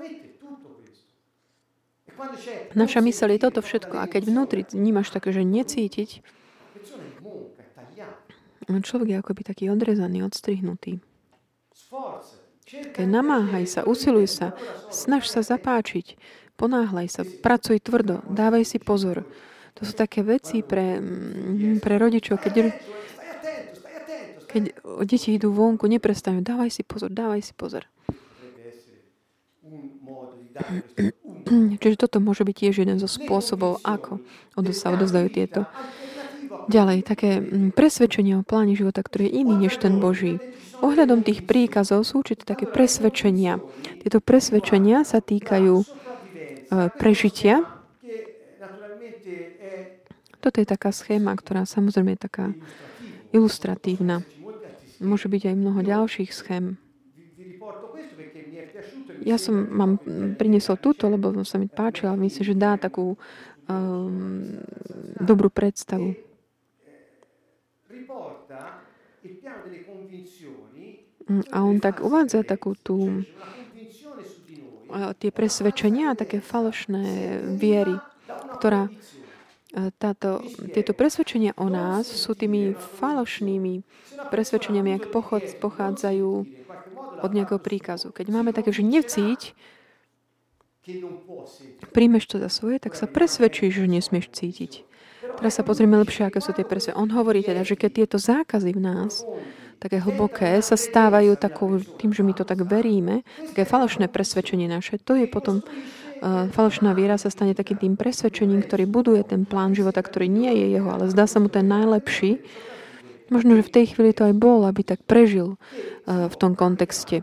Naša mysel je toto všetko. A keď vnútri vnímaš také, že necítiť, človek je akoby taký odrezaný, odstrihnutý. Keď namáhaj sa, usiluj sa, snaž sa zapáčiť, ponáhľaj sa, pracuj tvrdo, dávaj si pozor. To sú také veci pre, mm, pre rodičov, keď, keď deti idú vonku, neprestajú, dávaj si pozor, dávaj si pozor. Čiže toto môže byť tiež jeden zo spôsobov, ako sa odozdajú tieto. Ďalej, také mm, presvedčenie o pláne života, ktorý je iný než ten Boží. Ohľadom tých príkazov sú určite také presvedčenia. Tieto presvedčenia sa týkajú e, prežitia. Toto je taká schéma, ktorá samozrejme je taká ilustratívna. Môže byť aj mnoho ďalších schém. Ja som mám priniesol túto, lebo sa mi páčila. Myslím, že dá takú um, dobrú predstavu. Mm, a on tak uvádza takú tú tie presvedčenia, také falošné viery, ktorá táto, tieto presvedčenia o nás sú tými falošnými presvedčeniami, ak pochádzajú od nejakého príkazu. Keď máme také, že nevcíť, príjmeš to za svoje, tak sa presvedčíš, že nesmieš cítiť. Teraz sa pozrieme lepšie, aké sú tie presvedčenia. On hovorí teda, že keď tieto zákazy v nás, také hlboké, sa stávajú takou, tým, že my to tak veríme, také falošné presvedčenie naše, to je potom uh, falošná viera sa stane takým tým presvedčením, ktorý buduje ten plán života, ktorý nie je jeho, ale zdá sa mu ten najlepší Možno, že v tej chvíli to aj bol, aby tak prežil uh, v tom kontexte.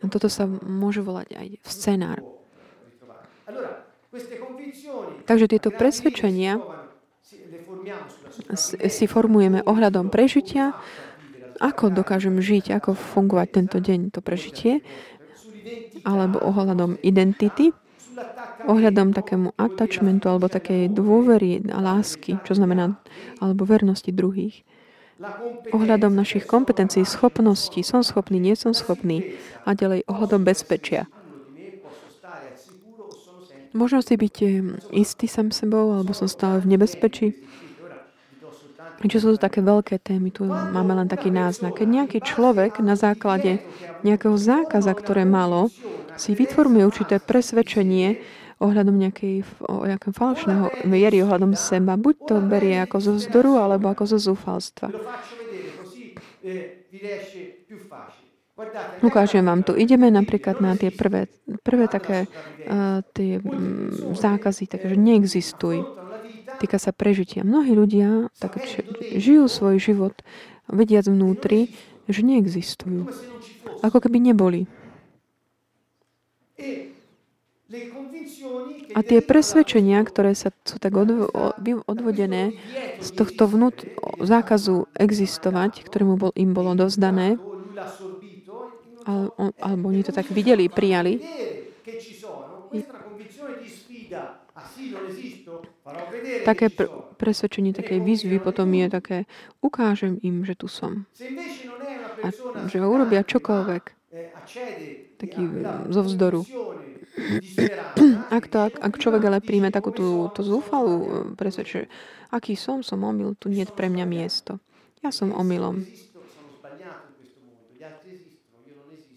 A toto sa môže volať aj scenár. Takže tieto presvedčenia si formujeme ohľadom prežitia, ako dokážem žiť, ako fungovať tento deň, to prežitie, alebo ohľadom identity, ohľadom takému attachmentu alebo takej dôvery a lásky, čo znamená, alebo vernosti druhých ohľadom našich kompetencií, schopností, som schopný, nie som schopný a ďalej ohľadom bezpečia. Možno si byť eh, istý sam sebou, alebo som stále v nebezpečí. Čo sú to také veľké témy, tu máme len taký náznak. Keď nejaký človek na základe nejakého zákaza, ktoré malo, si vytvoruje určité presvedčenie, ohľadom nejakej, o nejakého falošného viery ohľadom seba. Buď to berie ako zo vzdoru, alebo ako zo zúfalstva. Ukážem vám tu. Ideme napríklad na tie prvé, prvé také uh, tie um, zákazy, také, že neexistuj. Týka sa prežitia. Mnohí ľudia tak žijú svoj život, vediac vnútri, že neexistujú. Ako keby neboli. A tie presvedčenia, ktoré sa, sú tak odvodené z tohto vnút, zákazu existovať, ktorému bol, im bolo dozdané, alebo oni to tak videli, prijali. Také pr- presvedčenie takej výzvy potom je také, ukážem im, že tu som. A že urobia čokoľvek. Taký zo vzdoru. Ak, to, ak, ak človek ale príjme takú tú, tú zúfalú presvedčenie, aký som, som omyl, tu nie je pre mňa miesto. Ja som omylom.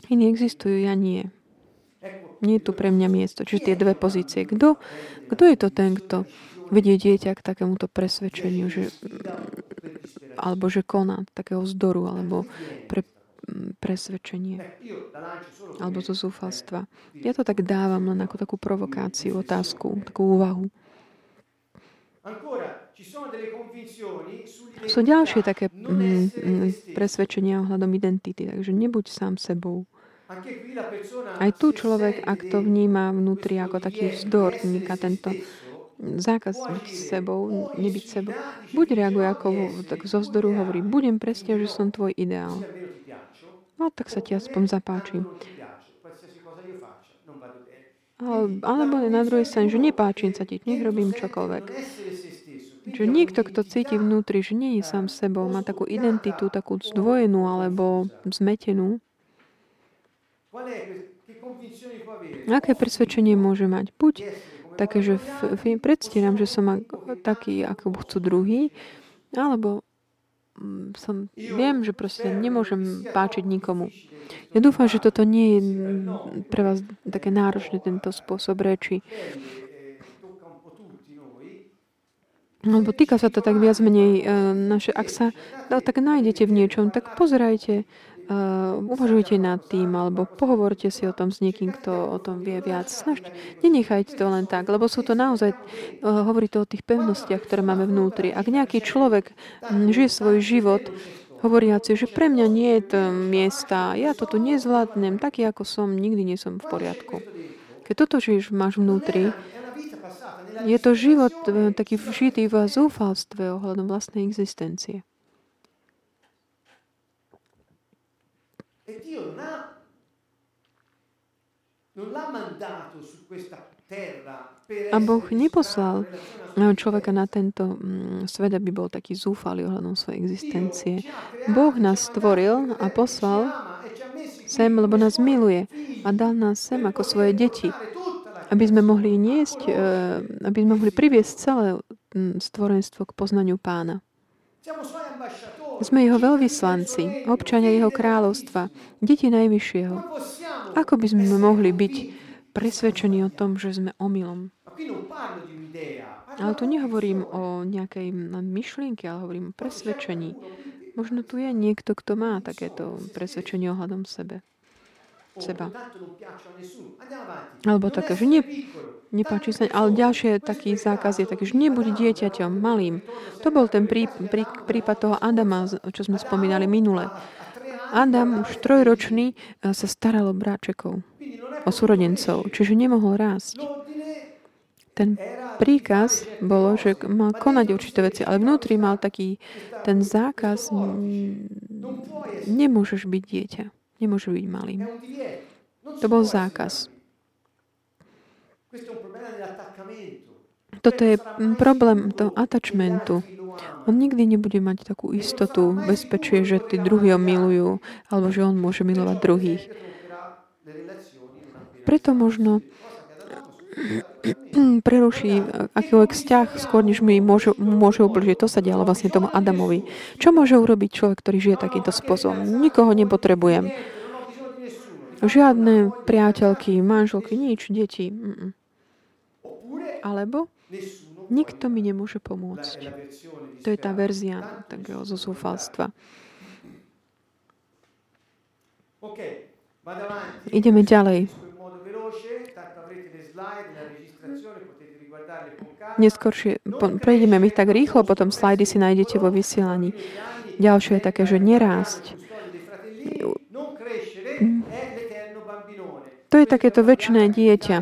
Iní existujú, ja nie. Nie je tu pre mňa miesto. Čiže tie dve pozície. Kto, kto je to ten, kto vedie dieťa k takémuto presvedčeniu, že, alebo že koná takého vzdoru, alebo pre, presvedčenie, alebo zo zúfalstva. Ja to tak dávam len ako takú provokáciu, otázku, takú úvahu. Sú ďalšie také mm, presvedčenia ohľadom identity, takže nebuď sám sebou. Aj tu človek, ak to vníma vnútri ako taký vzdor, vníka tento zákaz byť sebou, nebyť sebou, buď reaguje ako tak zo vzdoru hovorí, budem presne, že som tvoj ideál. No, tak sa ti aspoň zapáči. Alebo na druhej strane, že nepáčim sa ti, nech robím čokoľvek. Že niekto, kto cíti vnútri, že nie je sám sebou, má takú identitu, takú zdvojenú alebo zmetenú, Aké presvedčenie môže mať? Buď také, že predstieram, že som taký, ako chcú druhý, alebo som, viem, že proste nemôžem páčiť nikomu. Ja dúfam, že toto nie je pre vás také náročné, tento spôsob reči. Lebo týka sa to tak viac menej uh, naše, ak sa no, tak nájdete v niečom, tak pozerajte, Uh, uvažujte nad tým, alebo pohovorte si o tom s niekým, kto o tom vie viac. Snažte, nenechajte to len tak, lebo sú to naozaj, uh, hovorí to o tých pevnostiach, ktoré máme vnútri. Ak nejaký človek um, žije svoj život, hovoriaci, že pre mňa nie je to miesta, ja to tu nezvládnem, taký ako som, nikdy nie som v poriadku. Keď toto žiješ, máš vnútri, je to život uh, taký vžitý v zúfalstve ohľadom vlastnej existencie. A Boh neposlal človeka na tento mm, svet, aby bol taký zúfalý ohľadom svojej existencie. Boh nás stvoril a poslal sem, lebo nás miluje a dal nás sem ako svoje deti, aby sme mohli niesť, e, aby sme mohli priviesť celé mm, stvorenstvo k poznaniu pána. Sme jeho veľvyslanci, občania jeho kráľovstva, deti Najvyššieho. Ako by sme mohli byť presvedčení o tom, že sme omylom? Ale tu nehovorím o nejakej myšlienke, ale hovorím o presvedčení. Možno tu je niekto, kto má takéto presvedčenie ohľadom sebe seba. Alebo také, že nie, nepáči sa, ale ďalšie taký zákaz je taký, že nebuď dieťaťom, malým. To bol ten prí, prí, prípad toho Adama, čo sme spomínali minule. Adam, už trojročný, e, sa staral o bráčekov, o súrodencov, čiže nemohol rásť. Ten príkaz bolo, že mal konať určité veci, ale vnútri mal taký ten zákaz, nemôžeš byť dieťa. Nemôže byť malým. To bol zákaz. Toto je problém toho attachmentu. On nikdy nebude mať takú istotu, bezpečie, že tí druhí ho milujú, alebo že on môže milovať druhých. Preto možno preruší akýkoľvek vzťah skôr, než mi môže, môže ubližiť. To sa dialo vlastne tomu Adamovi. Čo môže urobiť človek, ktorý žije takýmto spôsobom? Nikoho nepotrebujem. Žiadne priateľky, manželky, nič, deti. Mm-mm. Alebo nikto mi nemôže pomôcť. To je tá verzia takého zo zúfalstva. Ideme ďalej. Neskôršie, prejdeme ich tak rýchlo, potom slajdy si nájdete vo vysielaní. Ďalšie je také, že nerásť. To je takéto väčšiné dieťa.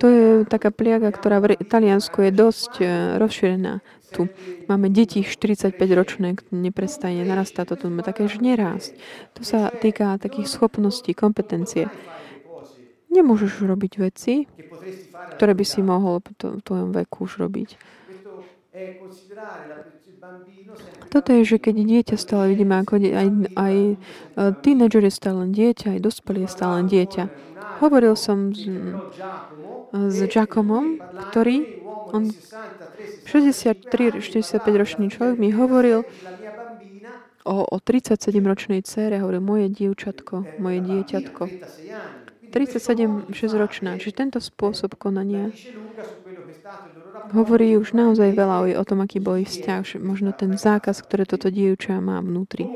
To je taká pliaga, ktorá v Taliansku je dosť e, rozšírená. tu máme deti 45-ročné, neprestane narastá toto, máme také, že nerásť. To sa týka takých schopností, kompetencie. Nemôžeš robiť veci, ktoré by si mohol v tvojom veku už robiť. Toto je, že keď dieťa stále vidíme, ako aj, aj e, tínedžer je stále len dieťa, aj dospelý je stále dieťa. Hovoril som s, s Giacomom, ktorý, on 63-65 ročný človek mi hovoril o, o 37 ročnej cére, hovoril moje dievčatko, moje dieťatko. 37-6 ročná. Čiže tento spôsob konania hovorí už naozaj veľa o tom, aký bol ich vzťah, možno ten zákaz, ktoré toto dievča má vnútri.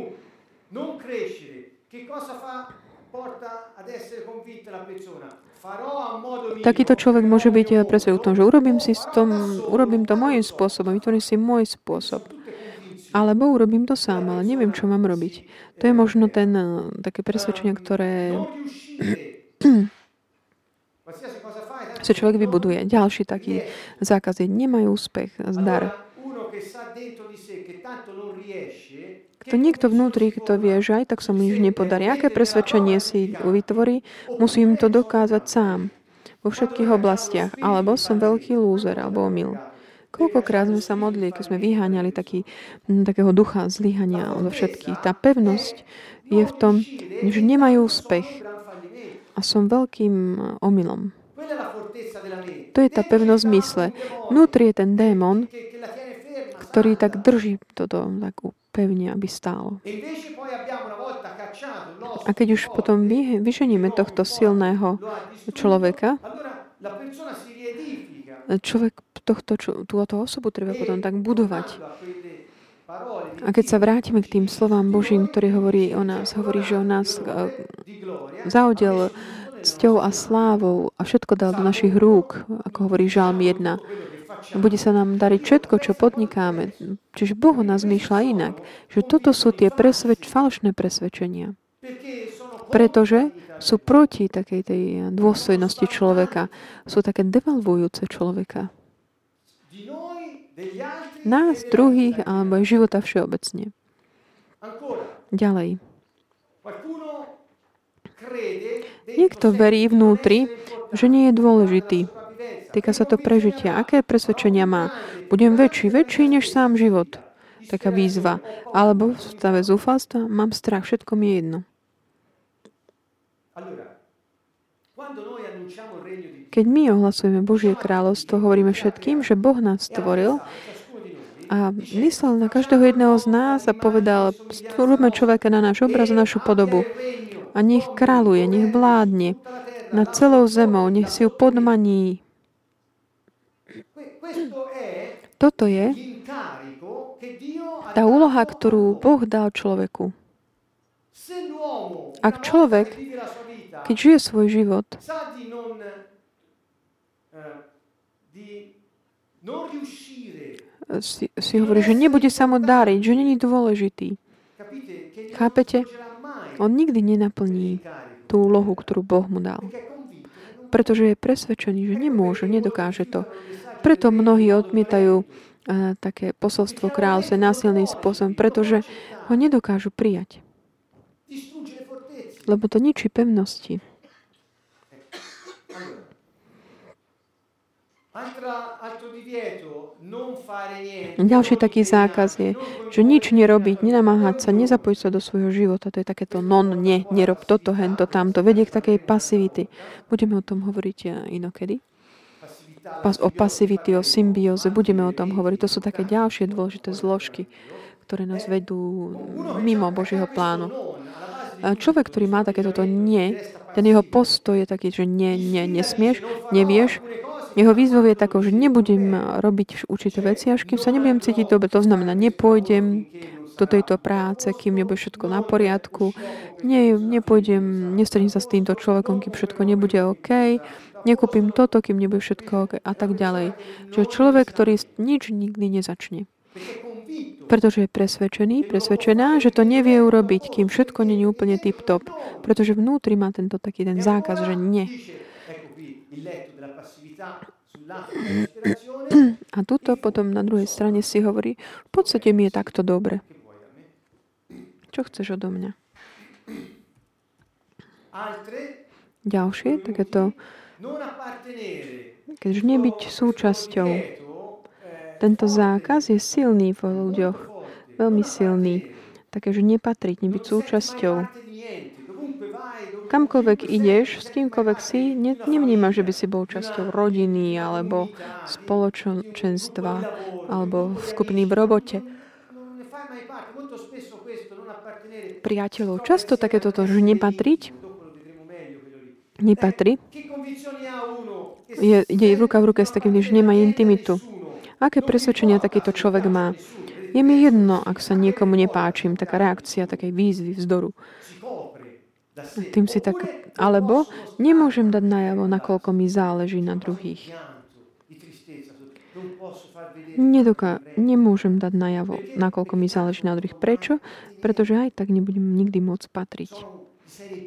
Takýto človek môže byť eh, presvedčený v tom, že urobím, si tom, urobím to môjim spôsobom, vytvorím si môj spôsob. Alebo urobím to sám, ale neviem, čo mám robiť. To je možno ten, eh, také presvedčenie, ktoré sa človek vybuduje. Ďalší taký zákaz je, nemajú úspech, zdar. Kto niekto vnútri, kto vie, že aj tak sa mu nič nepodarí, aké presvedčenie si vytvorí, musím to dokázať sám vo všetkých oblastiach. Alebo som veľký lúzer, alebo omyl. Koľkokrát sme sa modlili, keď sme vyháňali taký, takého ducha zlyhania vo všetkých. Tá pevnosť je v tom, že nemajú úspech. A som veľkým omylom. To je tá pevnosť mysle. Vnútri je ten démon, ktorý tak drží toto takú pevne, aby stálo. A keď už potom vy, vyženíme tohto silného človeka, človek tohto, túto osobu treba potom tak budovať. A keď sa vrátime k tým slovám Božím, ktorý hovorí o nás, hovorí, že o nás eh, zaudel cťou a slávou a všetko dal do našich rúk, ako hovorí Žalm 1. Bude sa nám dariť všetko, čo podnikáme. Čiže Boh nás zmýšľa inak. Že toto sú tie presvedč- falošné presvedčenia. Pretože sú proti takej tej dôstojnosti človeka. Sú také devalvujúce človeka. Nás, druhých, alebo života všeobecne. Ďalej. Niekto verí vnútri, že nie je dôležitý. Týka sa to prežitia. Aké presvedčenia má? Budem väčší, väčší než sám život. Taká výzva. Alebo v stave zúfalstva mám strach, všetko mi je jedno. Keď my ohlasujeme Božie kráľovstvo, hovoríme všetkým, že Boh nás stvoril a myslel na každého jedného z nás a povedal, stvoríme človeka na náš obraz a našu podobu a nech kráľuje, nech vládne nad celou zemou, nech si ju podmaní. Toto je tá úloha, ktorú Boh dal človeku. Ak človek, keď žije svoj život, si, si hovorí, že nebude sa mu dáriť, že není dôležitý. Chápete? On nikdy nenaplní tú úlohu, ktorú Boh mu dal. Pretože je presvedčený, že nemôže, nedokáže to. Preto mnohí odmietajú uh, také posolstvo kráľovstva násilným spôsobom, pretože ho nedokážu prijať. Lebo to ničí pevnosti. Ďalší taký zákaz je, že nič nerobiť, nenamáhať sa, nezapojiť sa do svojho života. To je takéto non, ne, nerob toto, hento, tamto. Vedie k takej pasivity. Budeme o tom hovoriť eh, inokedy. Pas, o pasivity, o symbióze. Budeme o tom hovoriť. To sú také ďalšie dôležité zložky, ktoré nás vedú mimo Božieho plánu. Človek, ktorý má takéto nie, ten jeho postoj je taký, že nie, nie, nesmieš, nevieš, jeho výzvou je takou, že nebudem robiť určité veci, až kým sa nebudem cítiť dobre. To znamená, nepôjdem do tejto práce, kým nebude všetko na poriadku. Nie, nepôjdem, nestretnem sa s týmto človekom, kým všetko nebude OK. Nekúpim toto, kým nebude všetko OK a tak ďalej. Čiže človek, ktorý nič nikdy nezačne. Pretože je presvedčený, presvedčená, že to nevie urobiť, kým všetko není úplne tip-top. Pretože vnútri má tento taký ten zákaz, že nie. A tuto potom na druhej strane si hovorí, v podstate mi je takto dobre. Čo chceš odo mňa? Ďalšie, takéto, keď nebyť súčasťou. Tento zákaz je silný v ľuďoch, veľmi silný. Takže nepatriť, nebyť súčasťou. Kamkoľvek ideš, s kýmkoľvek si, ne, nevnímaš, že by si bol časťou rodiny alebo spoločenstva alebo skupiny v robote. Priateľov. Často takéto to, že nepatriť, nepatrí. Je, ide ruka v ruke s takým, že nemá intimitu. Aké presvedčenia takýto človek má? Je mi jedno, ak sa niekomu nepáčim, taká reakcia takej výzvy, vzdoru. Tým si tak, alebo nemôžem dať najavo, nakoľko mi záleží na druhých. Nedoká, nemôžem dať najavo, nakoľko mi záleží na druhých. Prečo? Pretože aj tak nebudem nikdy môcť patriť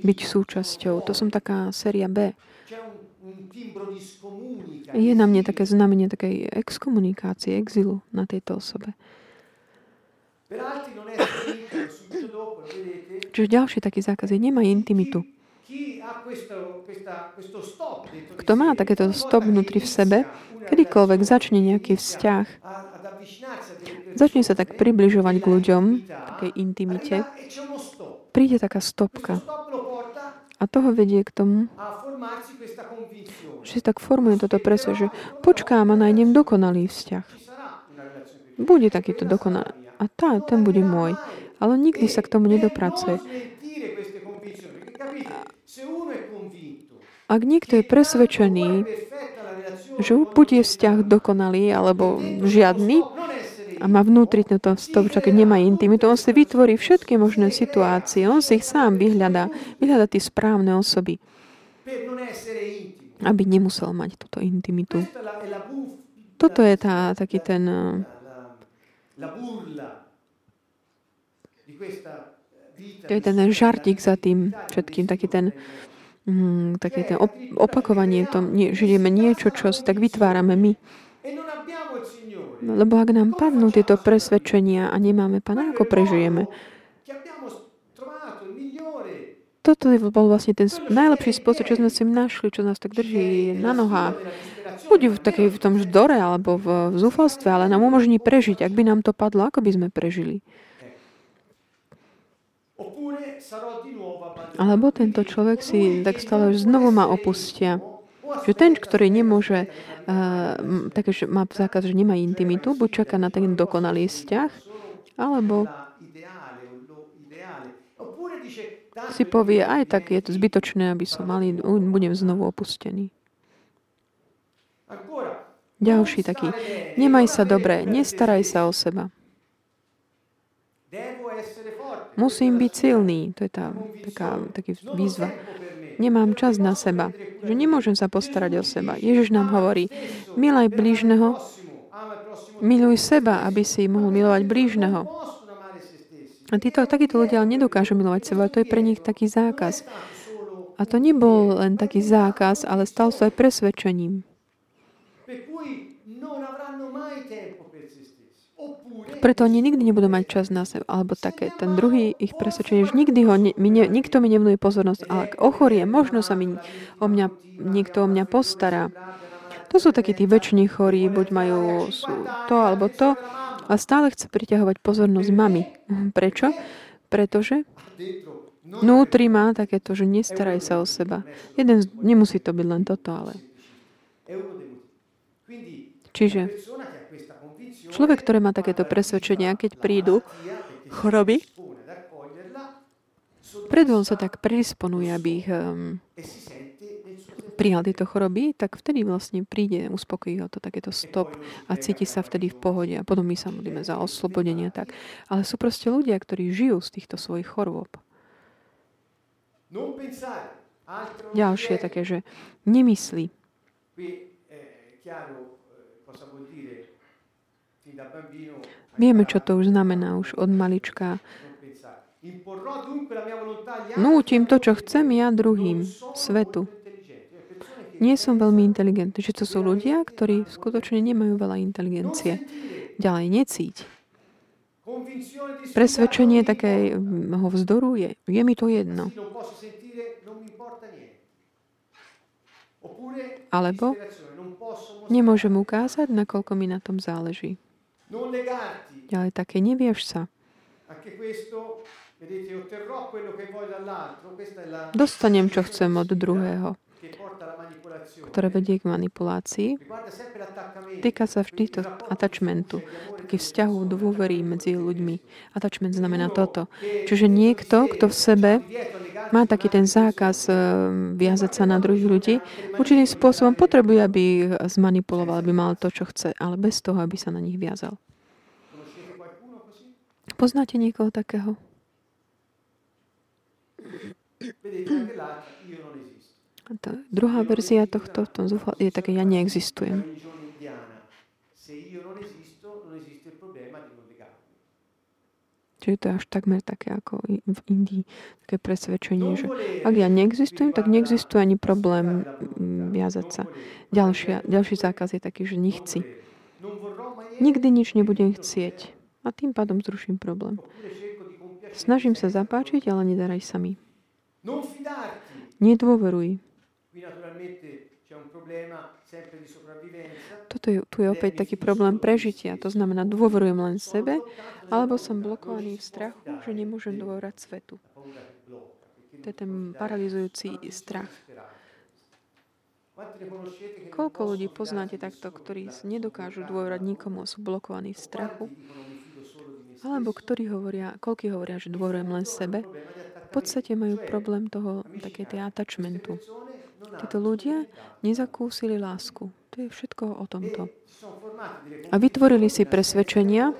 byť súčasťou. To som taká séria B. Je na mne také znamenie takej exkomunikácie, exilu na tejto osobe. Čiže ďalší taký zákaz je, nemá intimitu. Kto má takéto stop vnútri v sebe, kedykoľvek začne nejaký vzťah, začne sa tak približovať k ľuďom, takej intimite, príde taká stopka. A toho vedie k tomu, že si tak formuje toto preso, že počkám a nájdem dokonalý vzťah. Bude takýto dokonalý. A tá, ten bude môj. Ale nikdy sa k tomu nedopracuje. Ak niekto je presvedčený, že bude vzťah dokonalý alebo žiadny, a má vnútri tento vstup, keď nemá intimitu, on si vytvorí všetky možné situácie, on si ich sám vyhľadá, vyhľadá tie správne osoby, aby nemusel mať túto intimitu. Toto je tá, taký ten to je ten žartík za tým všetkým, taký ten, mm, taký ten opakovanie, to, že ideme niečo, čo si tak vytvárame my. Lebo ak nám padnú tieto presvedčenia a nemáme Pána, ako prežijeme? Toto bol vlastne ten najlepší spôsob, čo sme si našli, čo nás tak drží na nohách. Buď v, takej, v tom ždore alebo v, v zúfalstve, ale nám umožní prežiť. Ak by nám to padlo, ako by sme prežili? Alebo tento človek si tak stále znovu ma opustia. Že ten, ktorý nemôže, uh, takže má zákaz, že nemá intimitu, buď čaká na ten dokonalý vzťah, alebo si povie, aj tak je to zbytočné, aby som malý, budem znovu opustený. Ďalší taký. Nemaj sa dobre, nestaraj sa o seba. Musím byť silný. To je tá, taká, taký výzva nemám čas na seba, že nemôžem sa postarať o seba. Ježiš nám hovorí, milaj blížneho, miluj seba, aby si mohol milovať blížneho. A títo, takíto ľudia nedokážu milovať seba, to je pre nich taký zákaz. A to nebol len taký zákaz, ale stal sa aj presvedčením. Preto oni nikdy nebudú mať čas na seba. Alebo také, ten druhý ich presvedčenie, že nikdy ho, mi ne, nikto mi nevnuje pozornosť, ale ak ochorie, možno sa mi o mňa, niekto o mňa postará. To sú takí tí väčšní chorí, buď majú to alebo to a stále chce priťahovať pozornosť mami. Mhm, prečo? Pretože vnútri má takéto, že nestaraj sa o seba. Jeden, nemusí to byť len toto, ale... Čiže Človek, ktorý má takéto presvedčenia, keď prídu choroby, predvon sa tak predisponuje, aby ich um, prijal tieto choroby, tak vtedy vlastne príde, uspokojí ho to takéto stop a cíti sa vtedy v pohode a potom my sa modlíme za oslobodenie. Tak. Ale sú proste ľudia, ktorí žijú z týchto svojich chorôb. Ďalšie také, že nemyslí. Vieme, čo to už znamená už od malička. Nútim to, čo chcem ja druhým, svetu. Nie som veľmi inteligentný. Že to sú ľudia, ktorí skutočne nemajú veľa inteligencie. Ďalej, necíť. Presvedčenie takého vzdoru je, je mi to jedno. Alebo nemôžem ukázať, nakoľko mi na tom záleží. Ďalej také, nevieš sa. Dostanem, čo chcem od druhého ktoré vedie k manipulácii. Týka sa vždy to attachmentu, taký vzťahu dôvery medzi ľuďmi. Attachment znamená toto. Čiže niekto, kto v sebe má taký ten zákaz eh, viazať sa na druhých ľudí, určitým spôsobom potrebuje, aby zmanipuloval, aby mal to, čo chce, ale bez toho, aby sa na nich viazal. Poznáte niekoho takého? Tá druhá verzia tohto tom je také, ja neexistujem. Čiže to je až takmer také ako v Indii, také presvedčenie, že ak ja neexistujem, tak neexistuje ani problém mm, viazať sa. Ďalšia, ďalší zákaz je taký, že nechci. Nikdy nič nebudem chcieť. A tým pádom zruším problém. Snažím sa zapáčiť, ale nedaraj sa mi. Nedôveruj. Toto je, tu je opäť taký problém prežitia. To znamená, dôverujem len sebe, alebo som blokovaný v strachu, že nemôžem dôverať svetu. To je ten paralizujúci strach. Koľko ľudí poznáte takto, ktorí nedokážu dôverať nikomu, sú blokovaní v strachu? Alebo ktorí hovoria, koľko hovoria, že dôverujem len sebe? V podstate majú problém toho, také tej attachmentu. Títo ľudia nezakúsili lásku. To je všetko o tomto. A vytvorili si presvedčenia,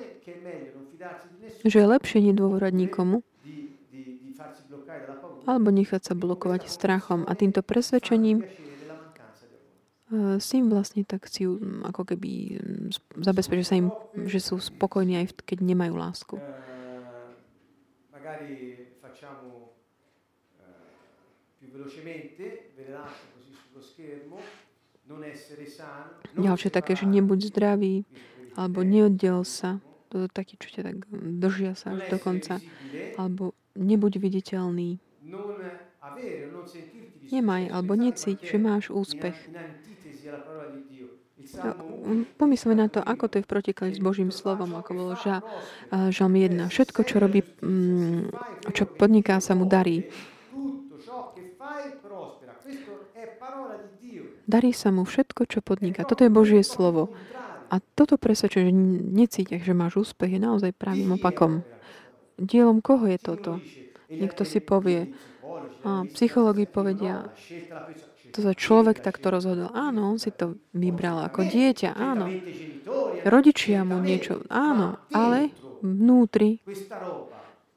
že je lepšie nedôvorať nikomu, alebo nechať sa blokovať strachom. A týmto presvedčením eh, si im vlastne tak si ako keby mm, zabezpečia sa im, že sú spokojní aj keď nemajú lásku. Ďalšie také, že nebuď zdravý, alebo neoddel sa. To je taký, čo ťa tak držia sa až do konca. Alebo nebuď viditeľný. Nemaj, alebo necíť, že máš úspech. No, pomyslme na to, ako to je v protiklade s Božím slovom, ako bolo ža, Žalm 1. Všetko, čo robí, mm, čo podniká, sa mu darí. Darí sa mu všetko, čo podniká. Toto je Božie slovo. A toto presvedčuje, že necítiš, že máš úspech, je naozaj pravým opakom. Dielom koho je toto? Niekto si povie, a psychológi povedia, to sa človek takto rozhodol. Áno, on si to vybral ako dieťa, áno. Rodičia mu niečo, áno, ale vnútri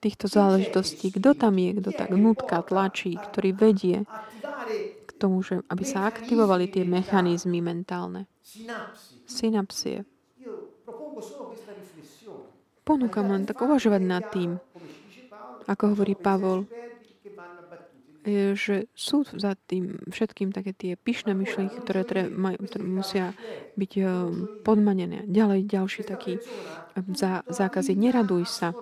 týchto záležitostí, kto tam je, kto tak nutka, tlačí, ktorý vedie, tomu, že aby sa aktivovali tie mechanizmy mentálne. Synapsie. Ponúkam len tak uvažovať nad tým, ako hovorí Pavol, že sú za tým všetkým také tie pyšné myšlienky, ktoré, tre, maj, ktoré musia byť eh, podmanené. Ďalej ďalší taký eh, zá, zákaz je neraduj sa.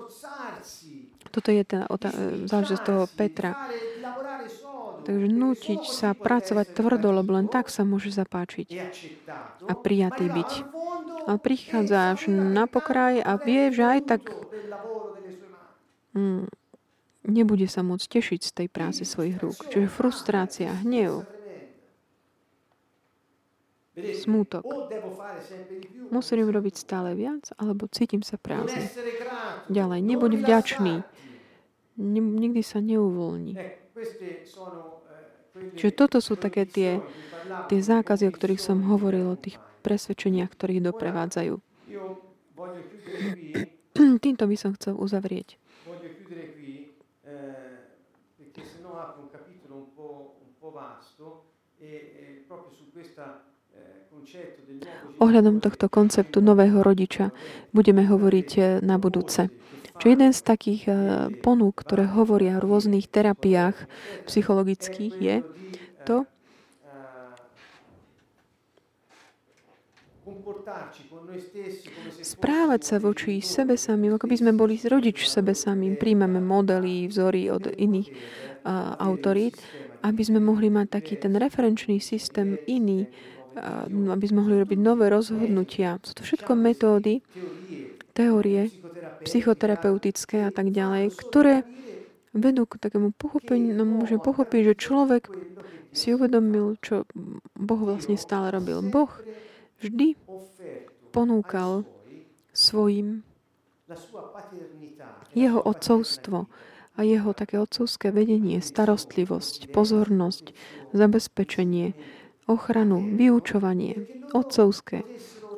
Toto je tá záležitosť toho Petra. Takže nutiť sa pracovať tvrdo, lebo len tak sa môže zapáčiť a prijatý byť. A prichádza až na pokraj a vie, že aj tak mm, nebude sa môcť tešiť z tej práce svojich rúk. Čiže frustrácia, hnev, smútok. Musím robiť stále viac, alebo cítim sa prázdny. Ďalej, nebuď vďačný. Nikdy sa neuvoľní. Čiže toto sú také tie, tie zákazy, o ktorých som hovoril, o tých presvedčeniach, ktorých doprevádzajú. Týmto by som chcel uzavrieť. Ohľadom tohto konceptu nového rodiča budeme hovoriť eh, na budúce. Čo jeden z takých eh, ponúk, ktoré hovoria o rôznych terapiách psychologických, je to, správať sa voči sebe samým, ako by sme boli rodič sebe samým. Príjmame modely, vzory od iných uh, autorít, aby sme mohli mať taký ten referenčný systém iný, uh, aby sme mohli robiť nové rozhodnutia. Sú to všetko metódy, teórie, psychoterapeutické a tak ďalej, ktoré vedú k takému pochopeniu, no môžeme pochopiť, že človek si uvedomil, čo Boh vlastne stále robil. Boh vždy ponúkal svojim jeho otcovstvo a jeho také otcovské vedenie, starostlivosť, pozornosť, zabezpečenie, ochranu, vyučovanie, otcovské,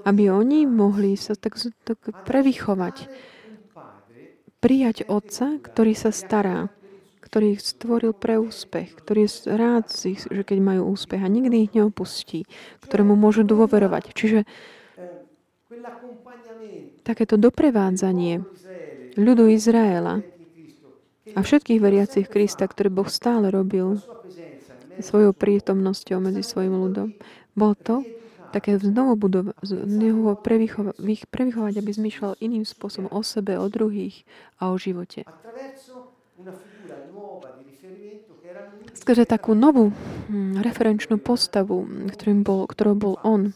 aby oni mohli sa tak, tak prevychovať, prijať otca, ktorý sa stará, ktorý ich stvoril pre úspech, ktorý je rád, že keď majú úspech a nikdy ich neopustí, ktorému môžu dôverovať. Čiže takéto doprevádzanie ľudu Izraela a všetkých veriacich Krista, ktoré Boh stále robil svojou prítomnosťou medzi svojim ľudom, bol to také znovu budova, znovu prevychovať, aby zmýšľal iným spôsobom o sebe, o druhých a o živote. Skrze takú novú hm, referenčnú postavu, ktorým bol, ktorou bol on,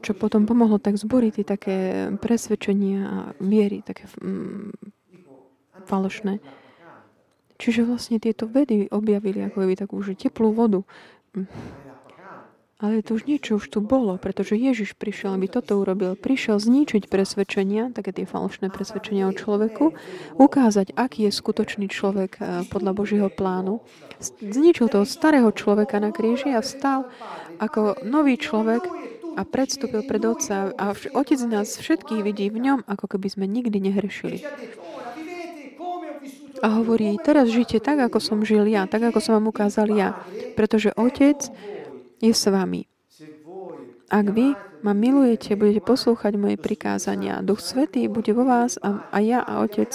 čo potom pomohlo tak zboriť také presvedčenia a viery, také mm, falošné. Čiže vlastne tieto vedy objavili ako by takú že teplú vodu. Ale to už niečo už tu bolo, pretože Ježiš prišiel, aby toto urobil. Prišiel zničiť presvedčenia, také tie falošné presvedčenia o človeku, ukázať, aký je skutočný človek eh, podľa Božieho plánu. Zničil toho starého človeka na kríži a vstal ako nový človek, a predstúpil pred Otca a Otec nás všetkých vidí v ňom, ako keby sme nikdy nehrešili. A hovorí, teraz žite tak, ako som žil ja, tak, ako som vám ukázal ja, pretože Otec je s vami. Ak vy ma milujete, budete poslúchať moje prikázania. Duch Svetý bude vo vás a, a ja a Otec.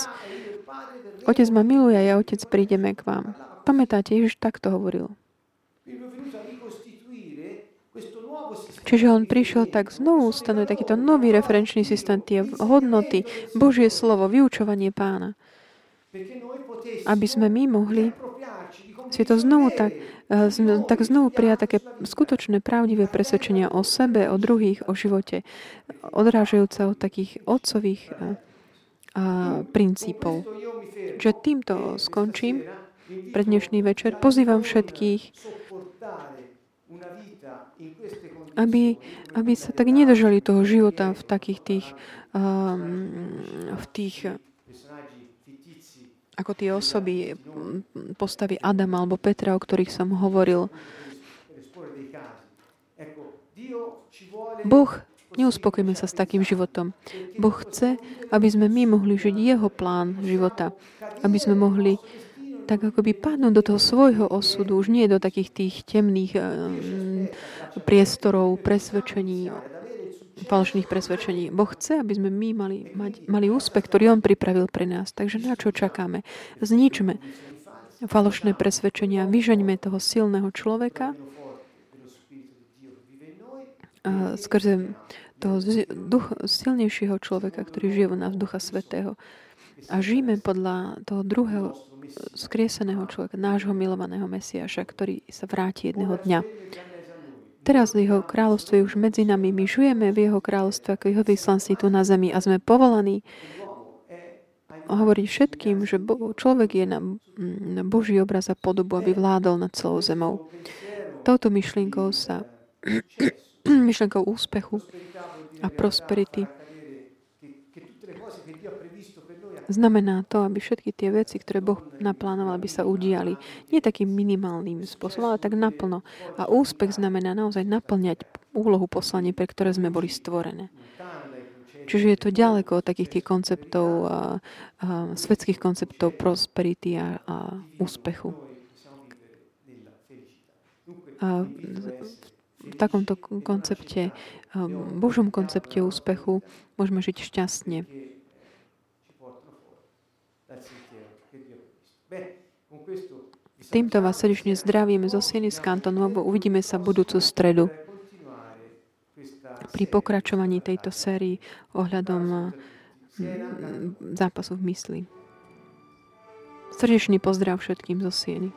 Otec ma miluje a ja, Otec, prídeme k vám. Pamätáte, Ježiš takto hovoril. Čiže on prišiel tak znovu ustanoviť takýto nový referenčný systém, tie hodnoty, Božie slovo, vyučovanie pána. Aby sme my mohli si to znovu tak, eh, tak znovu prijať také skutočné, pravdivé presvedčenia o sebe, o druhých, o živote, odrážajúce od takých otcových eh, a princípov. Že týmto skončím pre dnešný večer. Pozývam všetkých aby, aby sa tak nedržali toho života v takých tých, um, v tých ako tie osoby postavy Adama alebo Petra, o ktorých som hovoril. Boh, neuspokojíme sa s takým životom. Boh chce, aby sme my mohli žiť Jeho plán života. Aby sme mohli tak ako by padnúť do toho svojho osudu, už nie do takých tých temných um, priestorov, presvedčení, falošných presvedčení. Boh chce, aby sme my mali, mať, mali úspech, ktorý On pripravil pre nás. Takže na čo čakáme? Zničme falošné presvedčenia, vyžaňme toho silného človeka a skrze toho duch, silnejšieho človeka, ktorý žije v nás, Ducha Svetého. A žijeme podľa toho druhého skrieseného človeka, nášho milovaného Mesiaša, ktorý sa vráti jedného dňa. Teraz v jeho kráľovstve už medzi nami. My žujeme v jeho kráľovstve ako jeho vyslanci tu na zemi a sme povolaní hovoriť všetkým, že človek je na, na Boží obraz a podobu, aby vládol nad celou zemou. Touto myšlienkou sa myšlienkou úspechu a prosperity Znamená to, aby všetky tie veci, ktoré Boh naplánoval, aby sa udiali. Nie takým minimálnym spôsobom, ale tak naplno. A úspech znamená naozaj naplňať úlohu poslanie, pre ktoré sme boli stvorené. Čiže je to ďaleko od takých tých konceptov, a, a, svetských konceptov prosperity a, a úspechu. A v takomto koncepte, Božom koncepte úspechu môžeme žiť šťastne. Týmto vás srdečne zdravíme zo Sieny z Kantonovo. Uvidíme sa budúcu stredu. pri pokračovaní tejto sérii ohľadom zápasu v mysli. Srdečný pozdrav všetkým zo Sieny.